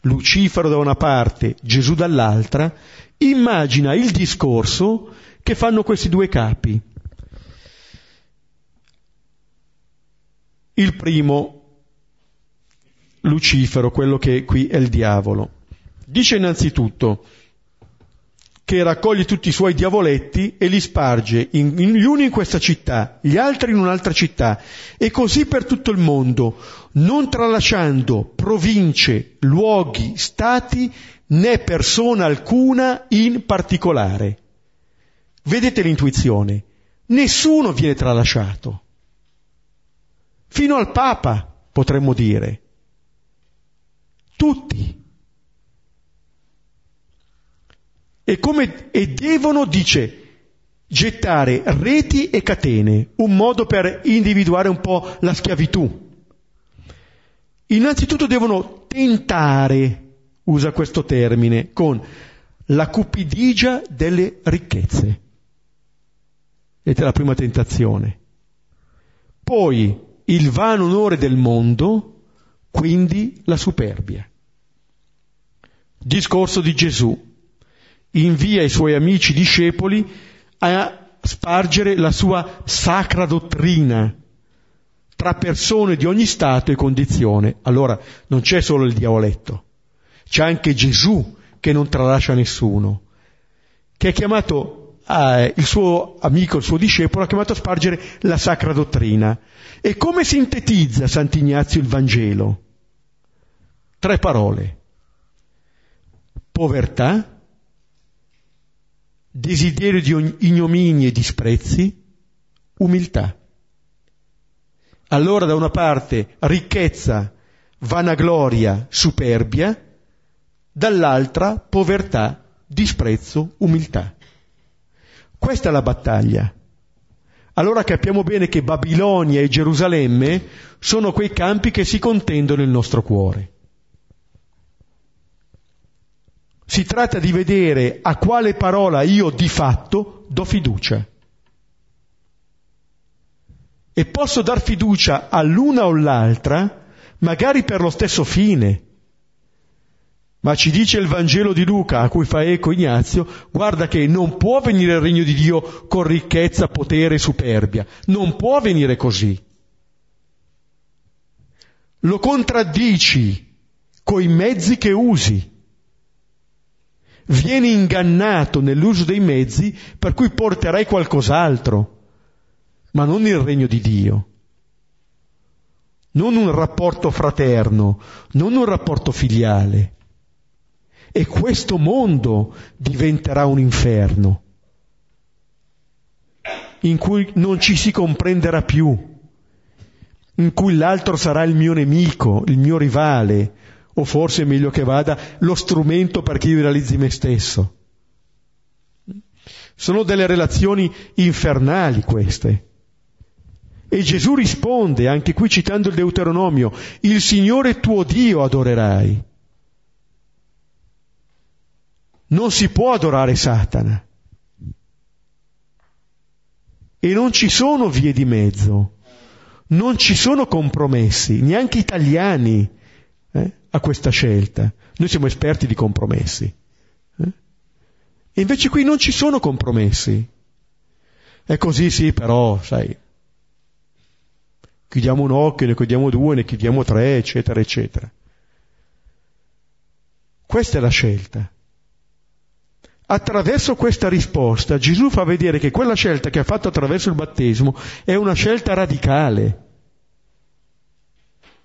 Lucifero da una parte, Gesù dall'altra, immagina il discorso che fanno questi due capi. Il primo, Lucifero, quello che qui è il diavolo. Dice innanzitutto che raccoglie tutti i suoi diavoletti e li sparge, in, in, gli uni in questa città, gli altri in un'altra città, e così per tutto il mondo, non tralasciando province, luoghi, stati, né persona alcuna in particolare. Vedete l'intuizione? Nessuno viene tralasciato fino al Papa, potremmo dire. Tutti. E, come, e devono, dice, gettare reti e catene, un modo per individuare un po' la schiavitù. Innanzitutto devono tentare, usa questo termine, con la cupidigia delle ricchezze. Ed è la prima tentazione. Poi il vano onore del mondo, quindi la superbia. Discorso di Gesù. Invia i suoi amici discepoli a spargere la sua sacra dottrina tra persone di ogni stato e condizione. Allora non c'è solo il diavoletto, c'è anche Gesù che non tralascia nessuno, che è chiamato eh, il suo amico, il suo discepolo, ha chiamato a spargere la sacra dottrina. E come sintetizza Sant'Ignazio il Vangelo? Tre parole. Povertà, desiderio di ignomini e disprezzi, umiltà. Allora da una parte ricchezza, vanagloria, superbia, dall'altra povertà, disprezzo, umiltà. Questa è la battaglia. Allora capiamo bene che Babilonia e Gerusalemme sono quei campi che si contendono il nostro cuore. Si tratta di vedere a quale parola io di fatto do fiducia. E posso dar fiducia all'una o all'altra, magari per lo stesso fine, ma ci dice il Vangelo di Luca, a cui fa eco Ignazio, guarda che non può venire il regno di Dio con ricchezza, potere e superbia. Non può venire così. Lo contraddici coi mezzi che usi. Vieni ingannato nell'uso dei mezzi per cui porterai qualcos'altro, ma non il regno di Dio. Non un rapporto fraterno, non un rapporto filiale e questo mondo diventerà un inferno in cui non ci si comprenderà più, in cui l'altro sarà il mio nemico, il mio rivale, o forse è meglio che vada lo strumento perché io realizzi me stesso. Sono delle relazioni infernali queste. E Gesù risponde, anche qui citando il Deuteronomio, il Signore tuo Dio adorerai. Non si può adorare Satana. E non ci sono vie di mezzo, non ci sono compromessi, neanche italiani eh, a questa scelta. Noi siamo esperti di compromessi. Eh? E invece qui non ci sono compromessi. È così sì, però, sai, chiudiamo un occhio, ne chiudiamo due, ne chiudiamo tre, eccetera, eccetera. Questa è la scelta. Attraverso questa risposta Gesù fa vedere che quella scelta che ha fatto attraverso il battesimo è una scelta radicale.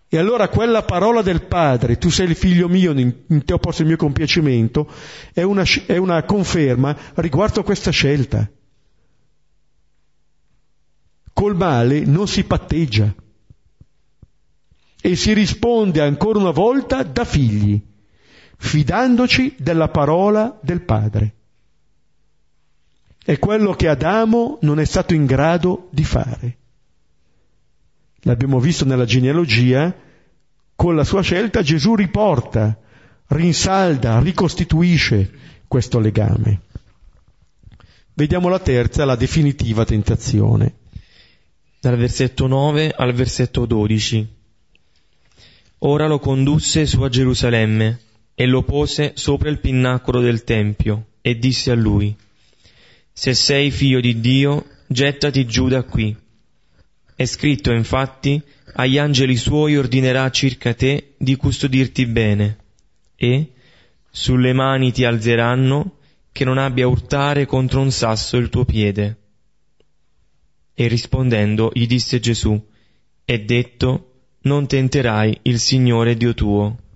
E allora quella parola del Padre, tu sei il figlio mio, in te ho posto il mio compiacimento, è una, è una conferma riguardo a questa scelta. Col male non si patteggia e si risponde ancora una volta da figli fidandoci della parola del Padre. È quello che Adamo non è stato in grado di fare. L'abbiamo visto nella genealogia, con la sua scelta Gesù riporta, rinsalda, ricostituisce questo legame. Vediamo la terza, la definitiva tentazione. Dal versetto 9 al versetto 12. Ora lo condusse su a Gerusalemme e lo pose sopra il pinnacolo del Tempio e disse a lui, Se sei figlio di Dio, gettati giù da qui. È scritto infatti, agli angeli suoi ordinerà circa te di custodirti bene, e sulle mani ti alzeranno che non abbia urtare contro un sasso il tuo piede. E rispondendo gli disse Gesù, è detto, non tenterai il Signore Dio tuo.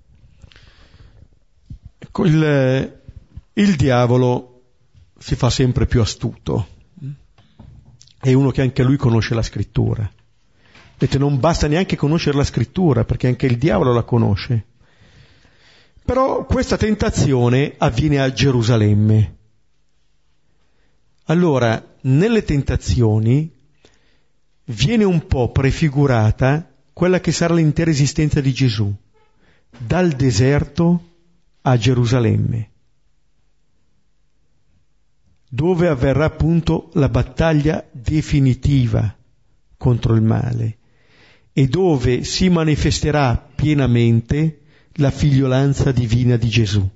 Ecco, il, il diavolo si fa sempre più astuto. È uno che anche lui conosce la scrittura. Vedete, non basta neanche conoscere la scrittura, perché anche il diavolo la conosce. Però questa tentazione avviene a Gerusalemme. Allora, nelle tentazioni viene un po' prefigurata quella che sarà l'intera esistenza di Gesù, dal deserto a Gerusalemme, dove avverrà appunto la battaglia definitiva contro il male e dove si manifesterà pienamente la figliolanza divina di Gesù,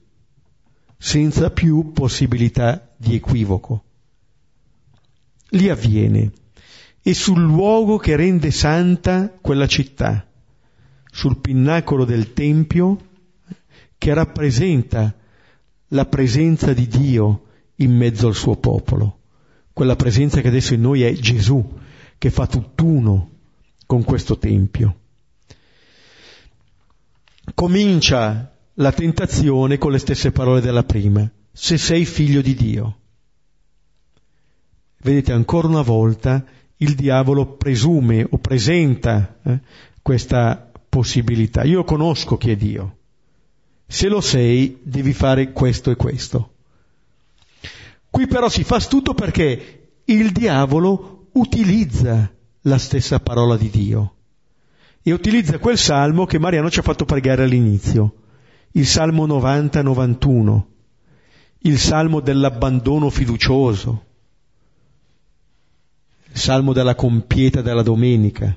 senza più possibilità di equivoco. Lì avviene, e sul luogo che rende santa quella città, sul pinnacolo del Tempio, che rappresenta la presenza di Dio in mezzo al suo popolo, quella presenza che adesso in noi è Gesù, che fa tutt'uno con questo Tempio comincia la tentazione con le stesse parole della prima, se sei figlio di Dio. Vedete, ancora una volta il diavolo presume o presenta eh, questa possibilità. Io conosco chi è Dio. Se lo sei, devi fare questo e questo. Qui però si fa astuto perché il diavolo utilizza la stessa parola di Dio e utilizza quel salmo che Mariano ci ha fatto pregare all'inizio, il salmo 90-91, il salmo dell'abbandono fiducioso, il salmo della compieta della domenica.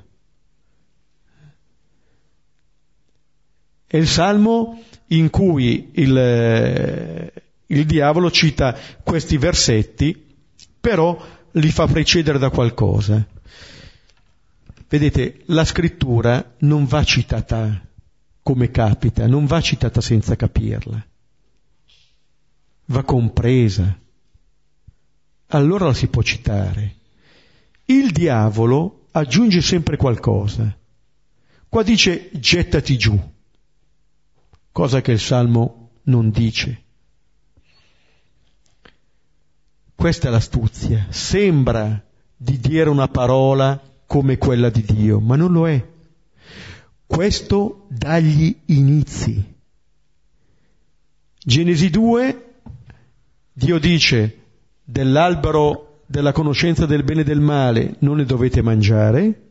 È il salmo in cui il, il diavolo cita questi versetti, però li fa precedere da qualcosa. Vedete, la scrittura non va citata come capita, non va citata senza capirla, va compresa. Allora la si può citare. Il diavolo aggiunge sempre qualcosa. Qua dice gettati giù, cosa che il Salmo non dice. Questa è l'astuzia. Sembra di dire una parola come quella di Dio, ma non lo è. Questo dagli inizi. Genesi 2, Dio dice dell'albero della conoscenza del bene e del male non ne dovete mangiare.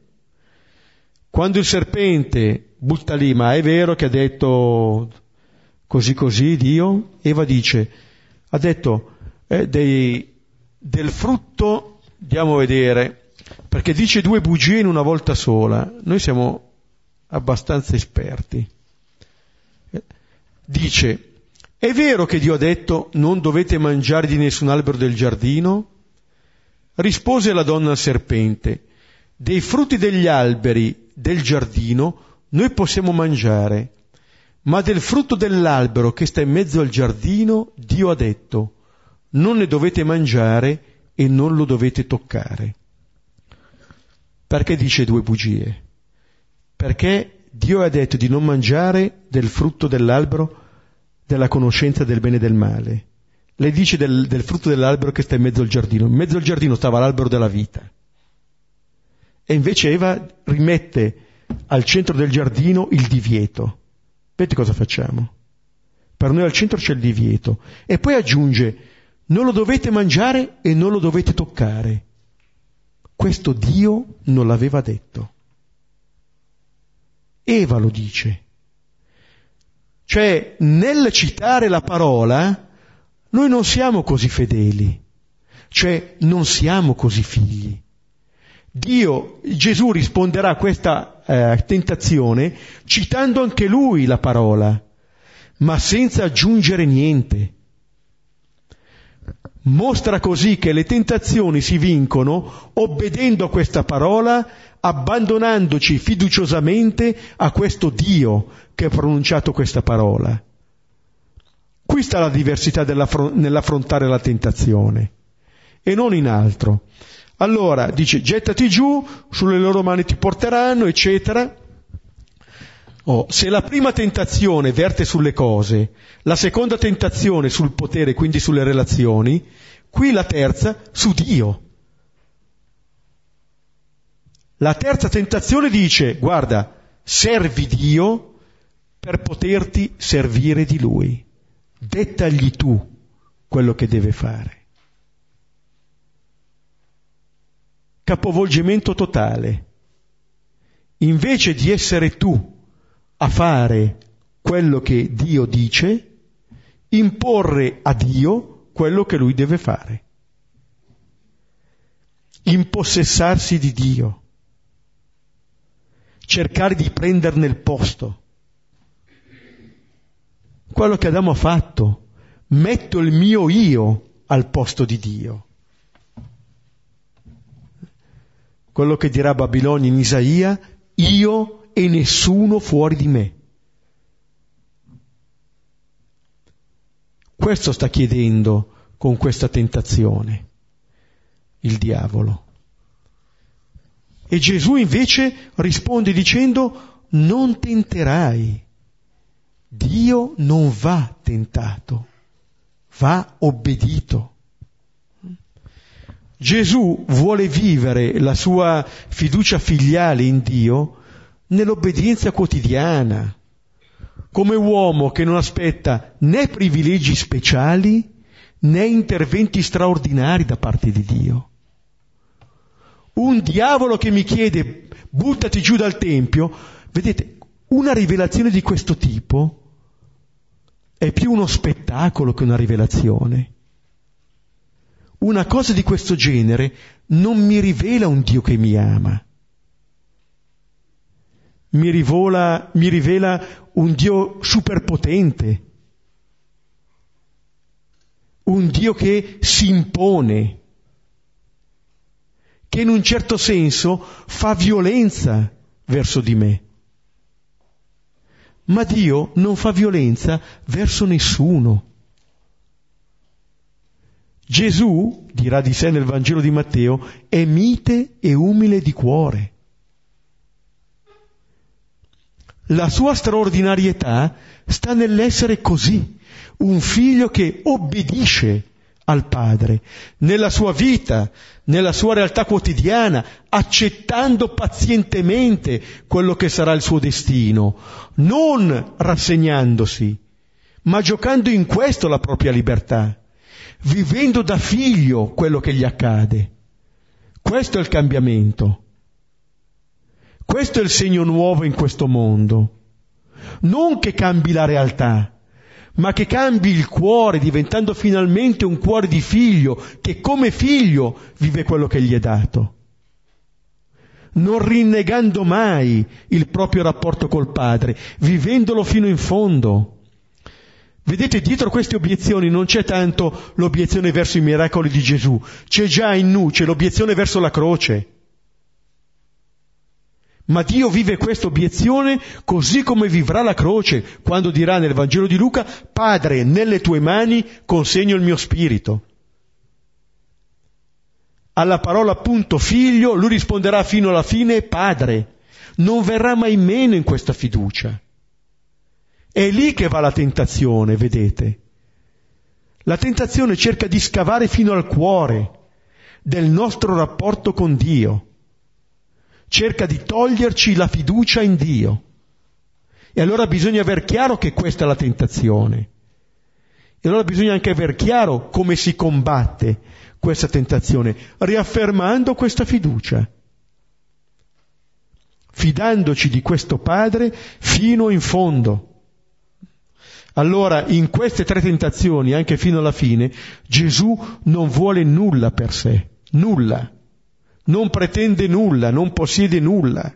Quando il serpente butta lì, ma è vero che ha detto così così Dio? Eva dice, ha detto eh, dei, del frutto, andiamo a vedere, perché dice due bugie in una volta sola. Noi siamo abbastanza esperti. Dice, è vero che Dio ha detto non dovete mangiare di nessun albero del giardino? Rispose la donna al serpente, dei frutti degli alberi del giardino noi possiamo mangiare, ma del frutto dell'albero che sta in mezzo al giardino Dio ha detto, non ne dovete mangiare e non lo dovete toccare. Perché dice due bugie? Perché Dio ha detto di non mangiare del frutto dell'albero della conoscenza del bene e del male. Lei dice del, del frutto dell'albero che sta in mezzo al giardino. In mezzo al giardino stava l'albero della vita. E invece Eva rimette al centro del giardino il divieto. Vedete cosa facciamo? Per noi al centro c'è il divieto. E poi aggiunge, non lo dovete mangiare e non lo dovete toccare. Questo Dio non l'aveva detto. Eva lo dice. Cioè, nel citare la parola, noi non siamo così fedeli, cioè non siamo così figli. Dio, Gesù risponderà a questa eh, tentazione citando anche lui la parola, ma senza aggiungere niente. Mostra così che le tentazioni si vincono obbedendo a questa parola, abbandonandoci fiduciosamente a questo Dio che ha pronunciato questa parola. Qui sta la diversità nell'affrontare la tentazione e non in altro. Allora dice gettati giù, sulle loro mani ti porteranno, eccetera. Oh, se la prima tentazione verte sulle cose, la seconda tentazione sul potere, quindi sulle relazioni, qui la terza su Dio. La terza tentazione dice, guarda, servi Dio per poterti servire di Lui. Dettagli tu quello che deve fare. Capovolgimento totale. Invece di essere tu a fare quello che Dio dice, imporre a Dio quello che lui deve fare. Impossessarsi di Dio. Cercare di prenderne il posto. Quello che Adamo ha fatto. Metto il mio io al posto di Dio. Quello che dirà Babilonia in Isaia, io e nessuno fuori di me. Questo sta chiedendo con questa tentazione il diavolo. E Gesù invece risponde dicendo non tenterai. Dio non va tentato, va obbedito. Gesù vuole vivere la sua fiducia filiale in Dio nell'obbedienza quotidiana, come uomo che non aspetta né privilegi speciali né interventi straordinari da parte di Dio. Un diavolo che mi chiede buttati giù dal Tempio, vedete, una rivelazione di questo tipo è più uno spettacolo che una rivelazione. Una cosa di questo genere non mi rivela un Dio che mi ama mi, rivola, mi rivela un Dio superpotente, un Dio che si impone, che in un certo senso fa violenza verso di me. Ma Dio non fa violenza verso nessuno. Gesù, dirà di sé nel Vangelo di Matteo, è mite e umile di cuore. La sua straordinarietà sta nell'essere così, un figlio che obbedisce al Padre, nella sua vita, nella sua realtà quotidiana, accettando pazientemente quello che sarà il suo destino, non rassegnandosi, ma giocando in questo la propria libertà, vivendo da figlio quello che gli accade. Questo è il cambiamento. Questo è il segno nuovo in questo mondo. Non che cambi la realtà, ma che cambi il cuore diventando finalmente un cuore di figlio che come figlio vive quello che gli è dato. Non rinnegando mai il proprio rapporto col Padre, vivendolo fino in fondo. Vedete, dietro queste obiezioni non c'è tanto l'obiezione verso i miracoli di Gesù, c'è già in nuce l'obiezione verso la croce. Ma Dio vive questa obiezione così come vivrà la croce quando dirà nel Vangelo di Luca, Padre, nelle tue mani consegno il mio spirito. Alla parola appunto figlio, lui risponderà fino alla fine Padre. Non verrà mai meno in questa fiducia. È lì che va la tentazione, vedete. La tentazione cerca di scavare fino al cuore del nostro rapporto con Dio cerca di toglierci la fiducia in Dio. E allora bisogna aver chiaro che questa è la tentazione. E allora bisogna anche aver chiaro come si combatte questa tentazione, riaffermando questa fiducia. fidandoci di questo Padre fino in fondo. Allora, in queste tre tentazioni, anche fino alla fine, Gesù non vuole nulla per sé, nulla, non pretende nulla, non possiede nulla.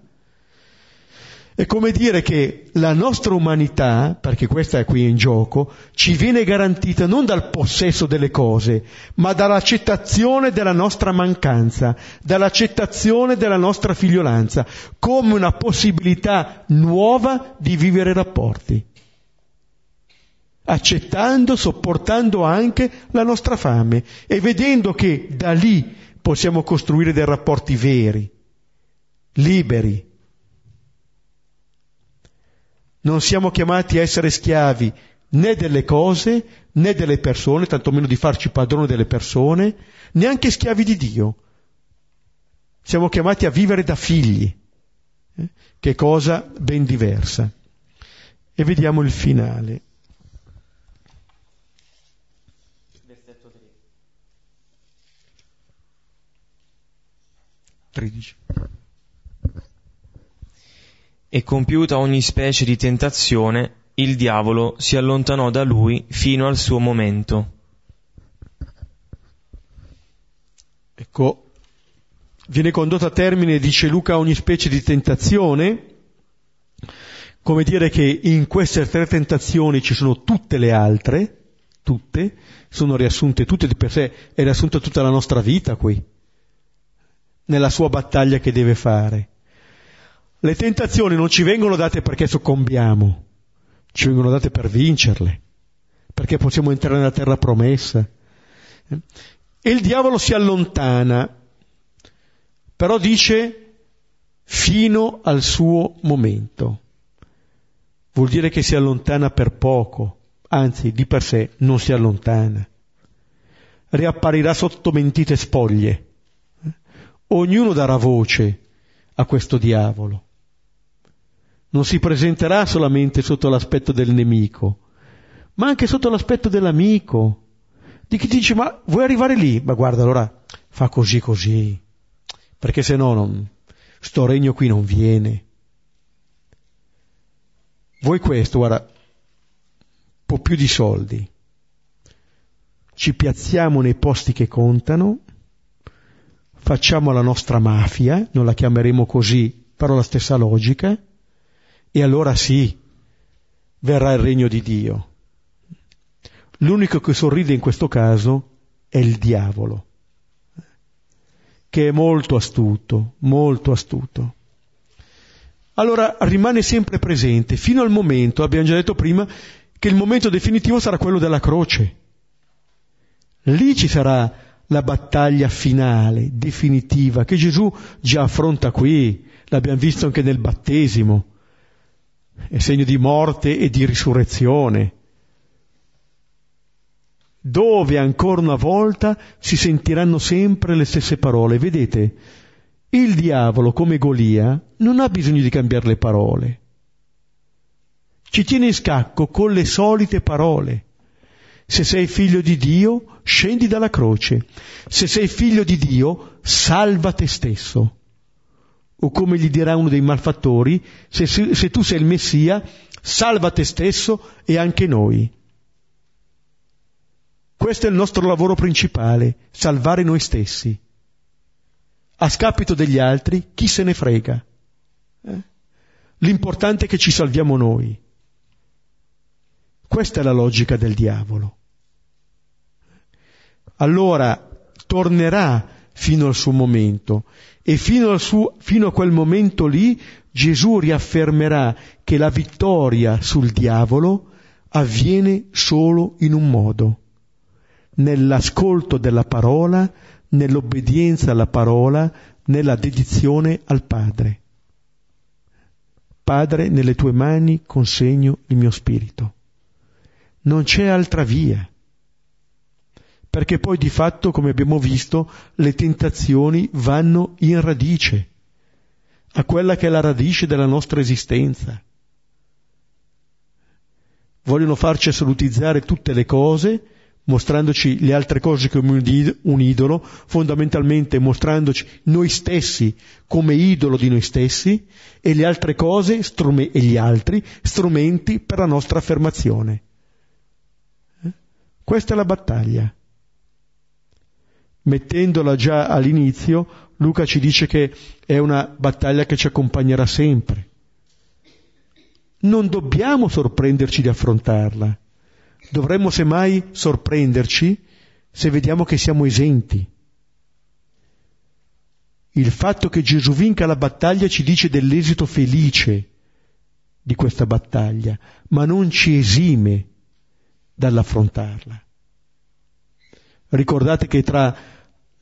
È come dire che la nostra umanità, perché questa è qui in gioco, ci viene garantita non dal possesso delle cose, ma dall'accettazione della nostra mancanza, dall'accettazione della nostra figliolanza, come una possibilità nuova di vivere rapporti. Accettando, sopportando anche la nostra fame e vedendo che da lì possiamo costruire dei rapporti veri, liberi, non siamo chiamati a essere schiavi né delle cose né delle persone, tantomeno di farci padrone delle persone, neanche schiavi di Dio. Siamo chiamati a vivere da figli, eh? che cosa ben diversa. E vediamo il finale. 13 e compiuta ogni specie di tentazione, il diavolo si allontanò da lui fino al suo momento. Ecco, viene condotto a termine, dice Luca, ogni specie di tentazione, come dire che in queste tre tentazioni ci sono tutte le altre, tutte, sono riassunte tutte di per sé, è riassunta tutta la nostra vita qui, nella sua battaglia che deve fare. Le tentazioni non ci vengono date perché soccombiamo, ci vengono date per vincerle, perché possiamo entrare nella terra promessa. E il diavolo si allontana, però dice fino al suo momento. Vuol dire che si allontana per poco, anzi di per sé non si allontana. Riapparirà sotto mentite spoglie. Ognuno darà voce a questo diavolo non si presenterà solamente sotto l'aspetto del nemico, ma anche sotto l'aspetto dell'amico, di chi dice ma vuoi arrivare lì? Ma guarda allora fa così così, perché se no non, sto regno qui non viene. Vuoi questo? Guarda, un po' più di soldi. Ci piazziamo nei posti che contano, facciamo la nostra mafia, non la chiameremo così, però la stessa logica, e allora sì, verrà il regno di Dio. L'unico che sorride in questo caso è il diavolo, che è molto astuto, molto astuto. Allora rimane sempre presente, fino al momento, abbiamo già detto prima, che il momento definitivo sarà quello della croce. Lì ci sarà la battaglia finale, definitiva, che Gesù già affronta qui, l'abbiamo visto anche nel battesimo è segno di morte e di risurrezione, dove ancora una volta si sentiranno sempre le stesse parole. Vedete, il diavolo come Golia non ha bisogno di cambiare le parole, ci tiene in scacco con le solite parole. Se sei figlio di Dio, scendi dalla croce. Se sei figlio di Dio, salva te stesso o come gli dirà uno dei malfattori, se, se, tu sei il Messia, salva te stesso e anche noi. Questo è il nostro lavoro principale, salvare noi stessi. A scapito degli altri, chi se ne frega? Eh? L'importante è che ci salviamo noi. Questa è la logica del diavolo. Allora tornerà fino al suo momento e fino, suo, fino a quel momento lì Gesù riaffermerà che la vittoria sul diavolo avviene solo in un modo, nell'ascolto della parola, nell'obbedienza alla parola, nella dedizione al Padre. Padre, nelle tue mani consegno il mio spirito. Non c'è altra via perché poi di fatto, come abbiamo visto, le tentazioni vanno in radice, a quella che è la radice della nostra esistenza. Vogliono farci assolutizzare tutte le cose, mostrandoci le altre cose come un idolo, fondamentalmente mostrandoci noi stessi come idolo di noi stessi e le altre cose strum- e gli altri strumenti per la nostra affermazione. Eh? Questa è la battaglia. Mettendola già all'inizio, Luca ci dice che è una battaglia che ci accompagnerà sempre. Non dobbiamo sorprenderci di affrontarla Dovremmo semmai sorprenderci se vediamo che siamo esenti. Il fatto che Gesù vinca la battaglia ci dice dell'esito felice di questa battaglia, ma non ci esime dall'affrontarla. Ricordate che tra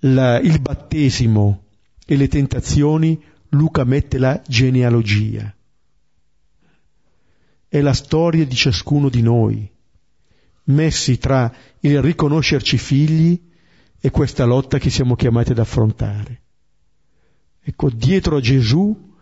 la, il battesimo e le tentazioni Luca mette la genealogia. È la storia di ciascuno di noi messi tra il riconoscerci figli e questa lotta che siamo chiamati ad affrontare. Ecco, dietro a Gesù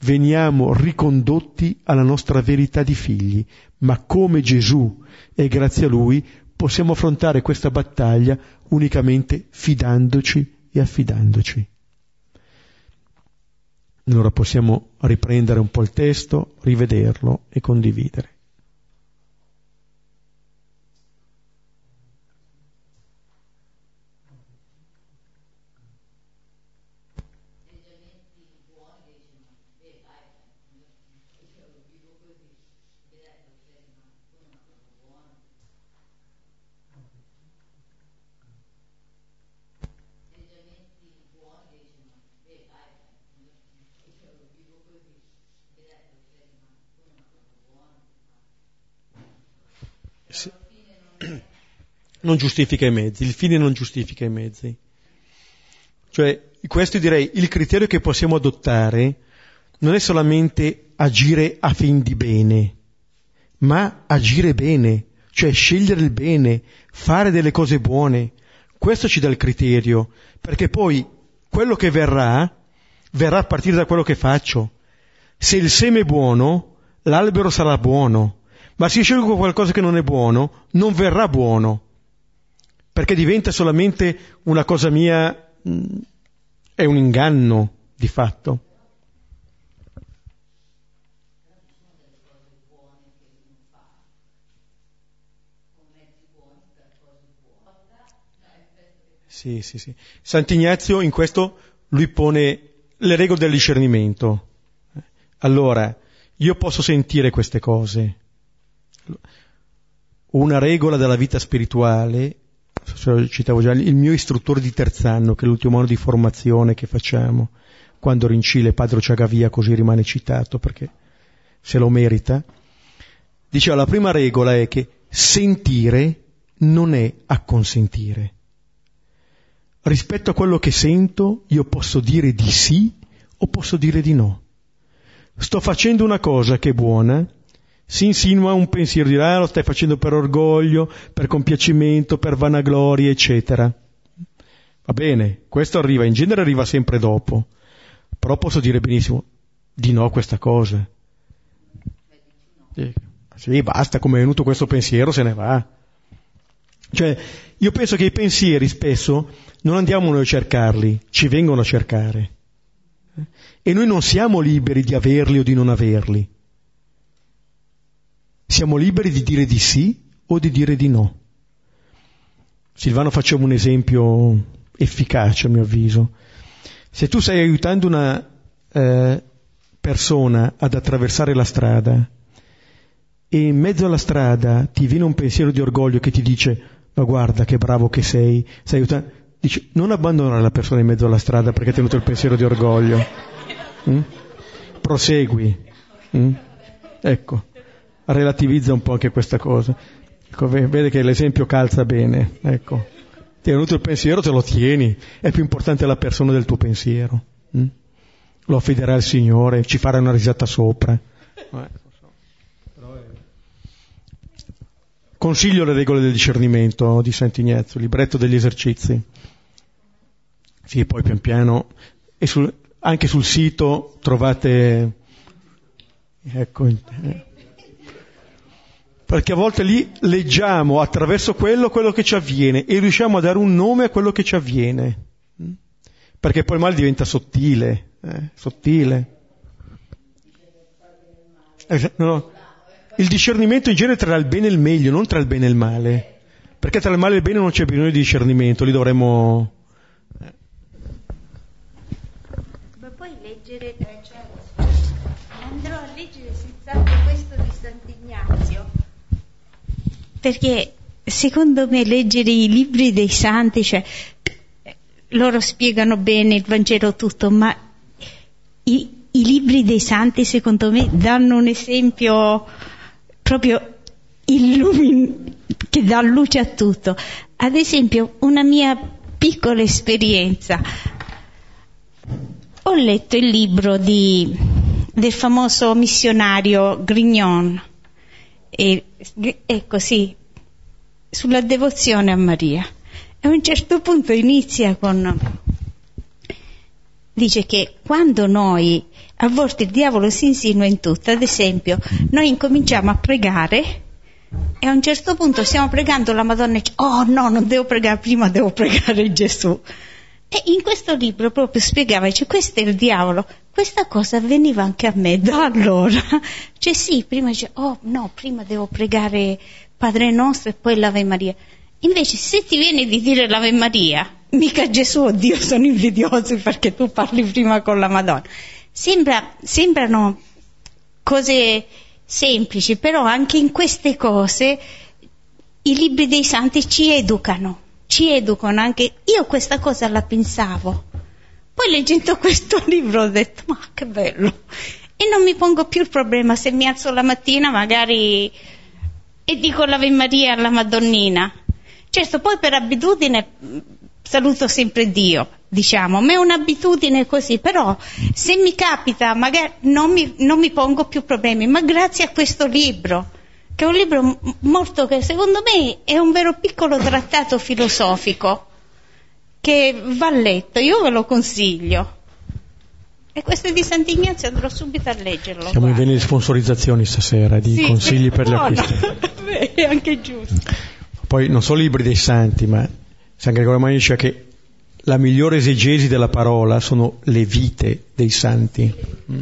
veniamo ricondotti alla nostra verità di figli, ma come Gesù e grazie a Lui possiamo affrontare questa battaglia unicamente fidandoci e affidandoci. Allora possiamo riprendere un po' il testo, rivederlo e condividere. Non giustifica i mezzi, il fine non giustifica i mezzi. Cioè, questo direi, il criterio che possiamo adottare non è solamente agire a fin di bene, ma agire bene, cioè scegliere il bene, fare delle cose buone. Questo ci dà il criterio, perché poi quello che verrà, verrà a partire da quello che faccio. Se il seme è buono, l'albero sarà buono, ma se scelgo qualcosa che non è buono, non verrà buono perché diventa solamente una cosa mia, mm, è un inganno di fatto. Sì, sì, sì. Sant'Ignazio in questo lui pone le regole del discernimento. Allora, io posso sentire queste cose. Una regola della vita spirituale citavo già, il mio istruttore di terz'anno, che è l'ultimo anno di formazione che facciamo, quando ero in Cile, Padre Ciagavia, così rimane citato perché se lo merita, diceva la prima regola è che sentire non è acconsentire. Rispetto a quello che sento, io posso dire di sì o posso dire di no. Sto facendo una cosa che è buona, si insinua un pensiero di ah, lo stai facendo per orgoglio, per compiacimento, per vanagloria, eccetera. Va bene, questo arriva, in genere arriva sempre dopo, però posso dire benissimo di no a questa cosa. Sì, basta, come è venuto questo pensiero se ne va. Cioè, io penso che i pensieri spesso non andiamo noi a cercarli, ci vengono a cercare. E noi non siamo liberi di averli o di non averli siamo liberi di dire di sì o di dire di no. Silvano, facciamo un esempio efficace a mio avviso. Se tu stai aiutando una eh, persona ad attraversare la strada e in mezzo alla strada ti viene un pensiero di orgoglio che ti dice ma guarda che bravo che sei, stai aiutando, dice non abbandonare la persona in mezzo alla strada perché hai tenuto il pensiero di orgoglio. Mm? Prosegui. Mm? Ecco relativizza un po' anche questa cosa. Ecco, vede che l'esempio calza bene, ecco. Ti è venuto il pensiero, te lo tieni, è più importante la persona del tuo pensiero. Hm? Lo affiderai al Signore, ci farai una risata sopra. Eh. Consiglio le regole del discernimento di Sant'Ignazio, libretto degli esercizi. Sì, poi pian piano, e sul, anche sul sito trovate, ecco, eh, perché a volte lì leggiamo attraverso quello quello che ci avviene e riusciamo a dare un nome a quello che ci avviene. Perché poi il male diventa sottile, eh, sottile. Eh, no. Il discernimento in genere tra il bene e il meglio, non tra il bene e il male. Perché tra il male e il bene non c'è bisogno di discernimento, lì dovremmo... Ma poi leggere, eh, perché secondo me leggere i libri dei santi, cioè, loro spiegano bene il Vangelo tutto, ma i, i libri dei santi secondo me danno un esempio proprio illumin- che dà luce a tutto. Ad esempio, una mia piccola esperienza. Ho letto il libro di, del famoso missionario Grignon, e, ecco sì, sulla devozione a Maria. E a un certo punto inizia con... dice che quando noi, a volte il diavolo si insinua in tutto, ad esempio, noi incominciamo a pregare e a un certo punto stiamo pregando la Madonna e oh no, non devo pregare prima, devo pregare Gesù. E in questo libro proprio spiegava, dice, questo è il diavolo, questa cosa avveniva anche a me da allora. Cioè sì, prima dice, oh no, prima devo pregare Padre nostro e poi l'Ave Maria. Invece se ti viene di dire l'Ave Maria, mica Gesù o Dio sono invidiosi perché tu parli prima con la Madonna. Sembra, sembrano cose semplici, però anche in queste cose i libri dei santi ci educano, ci educano anche. Io questa cosa la pensavo. Poi leggendo questo <laughs> libro ho detto, ma che bello. E non mi pongo più il problema se mi alzo la mattina magari e dico l'Ave Maria alla Madonnina. Certo, poi per abitudine saluto sempre Dio, diciamo, ma è un'abitudine così, però se mi capita magari non mi, non mi pongo più problemi, ma grazie a questo libro, che è un libro molto che secondo me è un vero piccolo trattato filosofico che va letto, io ve lo consiglio. E questo è di Sant'Ignazio, andrò subito a leggerlo. Siamo in vena di sponsorizzazioni stasera, di Sì, consigli per gli <laughs> buono. acquisti. <laughs> Beh, è anche giusto. Poi non solo i libri dei santi, ma San Gregorio Magno dice che la migliore esegesi della parola sono le vite dei santi. Mm.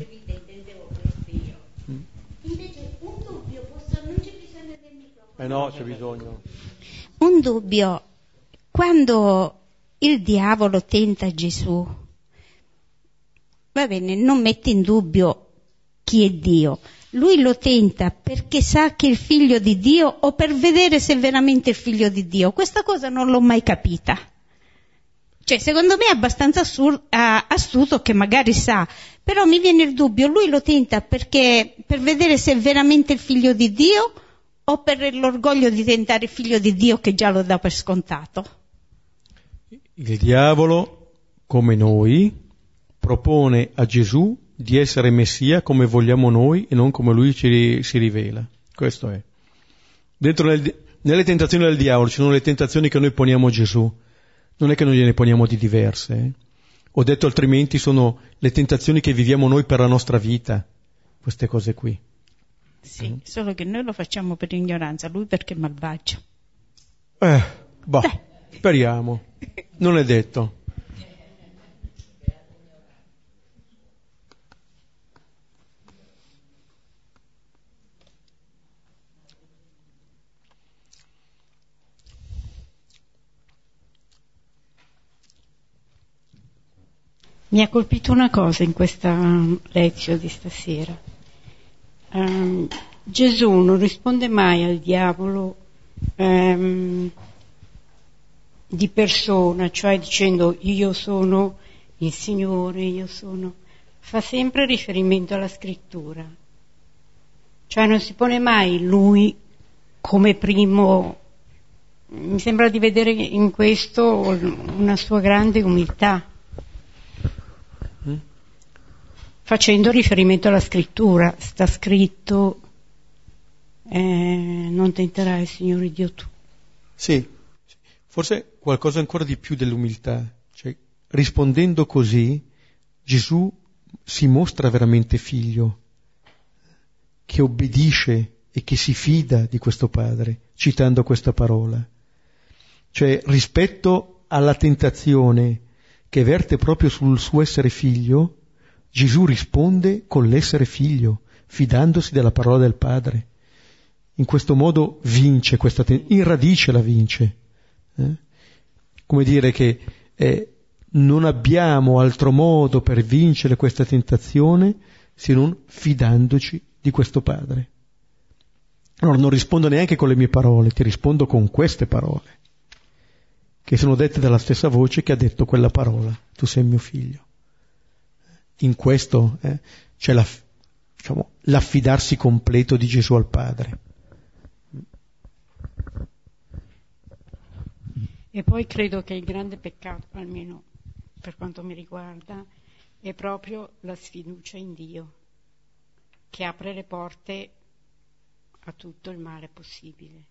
Invece un dubbio, posso, non c'è bisogno del microfono. Eh no, c'è bisogno. Un dubbio, quando il diavolo tenta Gesù, va bene, non mette in dubbio chi è Dio, lui lo tenta perché sa che è il figlio di Dio o per vedere se è veramente il figlio di Dio. Questa cosa non l'ho mai capita. Cioè, secondo me è abbastanza assur- astuto che magari sa, però mi viene il dubbio, lui lo tenta perché per vedere se è veramente il figlio di Dio o per l'orgoglio di tentare il figlio di Dio che già lo dà per scontato. Il diavolo, come noi, propone a Gesù di essere Messia come vogliamo noi e non come lui ci, si rivela. Questo è. Dentro nel- nelle tentazioni del diavolo ci sono le tentazioni che noi poniamo a Gesù. Non è che noi gliene poniamo di diverse. eh. Ho detto altrimenti sono le tentazioni che viviamo noi per la nostra vita. Queste cose qui. Sì, solo che noi lo facciamo per ignoranza, lui perché è malvagio. Eh, boh, Dai. speriamo. Non è detto. Mi ha colpito una cosa in questa lezione di stasera. Ehm, Gesù non risponde mai al diavolo ehm, di persona, cioè dicendo io sono il Signore, io sono. Fa sempre riferimento alla scrittura. Cioè non si pone mai lui come primo. Mi sembra di vedere in questo una sua grande umiltà. facendo riferimento alla scrittura, sta scritto eh, non tenterai il Signore Dio tu. Sì, forse qualcosa ancora di più dell'umiltà. Cioè, rispondendo così, Gesù si mostra veramente figlio, che obbedisce e che si fida di questo padre, citando questa parola. Cioè rispetto alla tentazione che verte proprio sul suo essere figlio, Gesù risponde con l'essere figlio, fidandosi della parola del Padre. In questo modo vince questa tentazione, in radice la vince. Eh? Come dire che eh, non abbiamo altro modo per vincere questa tentazione se non fidandoci di questo Padre. Allora non rispondo neanche con le mie parole, ti rispondo con queste parole, che sono dette dalla stessa voce che ha detto quella parola, tu sei mio figlio. In questo eh, c'è la, diciamo, l'affidarsi completo di Gesù al Padre. E poi credo che il grande peccato, almeno per quanto mi riguarda, è proprio la sfiducia in Dio, che apre le porte a tutto il male possibile.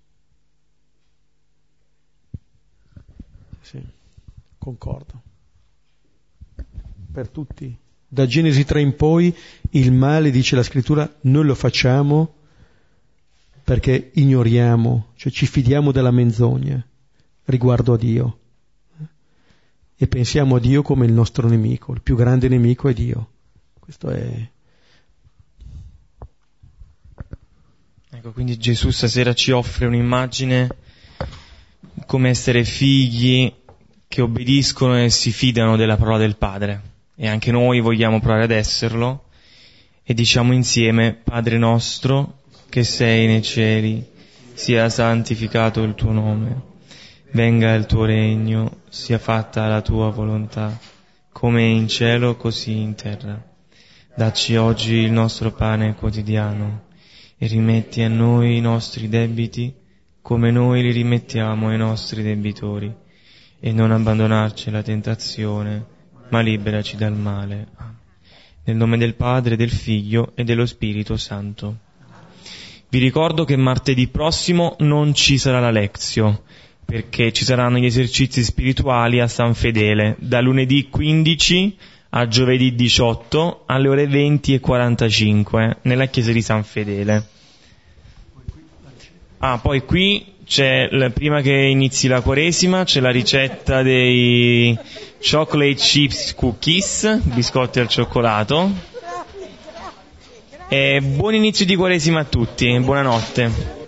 Sì, concordo. Per tutti. Da Genesi 3 in poi il male, dice la scrittura, noi lo facciamo perché ignoriamo, cioè ci fidiamo della menzogna riguardo a Dio e pensiamo a Dio come il nostro nemico, il più grande nemico è Dio. Questo è... Ecco, quindi Gesù stasera ci offre un'immagine come essere figli che obbediscono e si fidano della parola del Padre. E anche noi vogliamo provare ad esserlo. E diciamo insieme, Padre nostro, che sei nei cieli, sia santificato il tuo nome venga il tuo regno, sia fatta la tua volontà, come in cielo così in terra. Dacci oggi il nostro pane quotidiano e rimetti a noi i nostri debiti come noi li rimettiamo ai nostri debitori e non abbandonarci alla tentazione, ma liberaci dal male. Nel nome del Padre, del Figlio e dello Spirito Santo. Vi ricordo che martedì prossimo non ci sarà la lezio perché ci saranno gli esercizi spirituali a San Fedele, da lunedì 15 a giovedì 18 alle ore 20 e 45 nella chiesa di San Fedele. Ah, poi qui c'è, prima che inizi la Quaresima, c'è la ricetta dei chocolate chips cookies, biscotti al cioccolato. E buon inizio di Quaresima a tutti, buonanotte.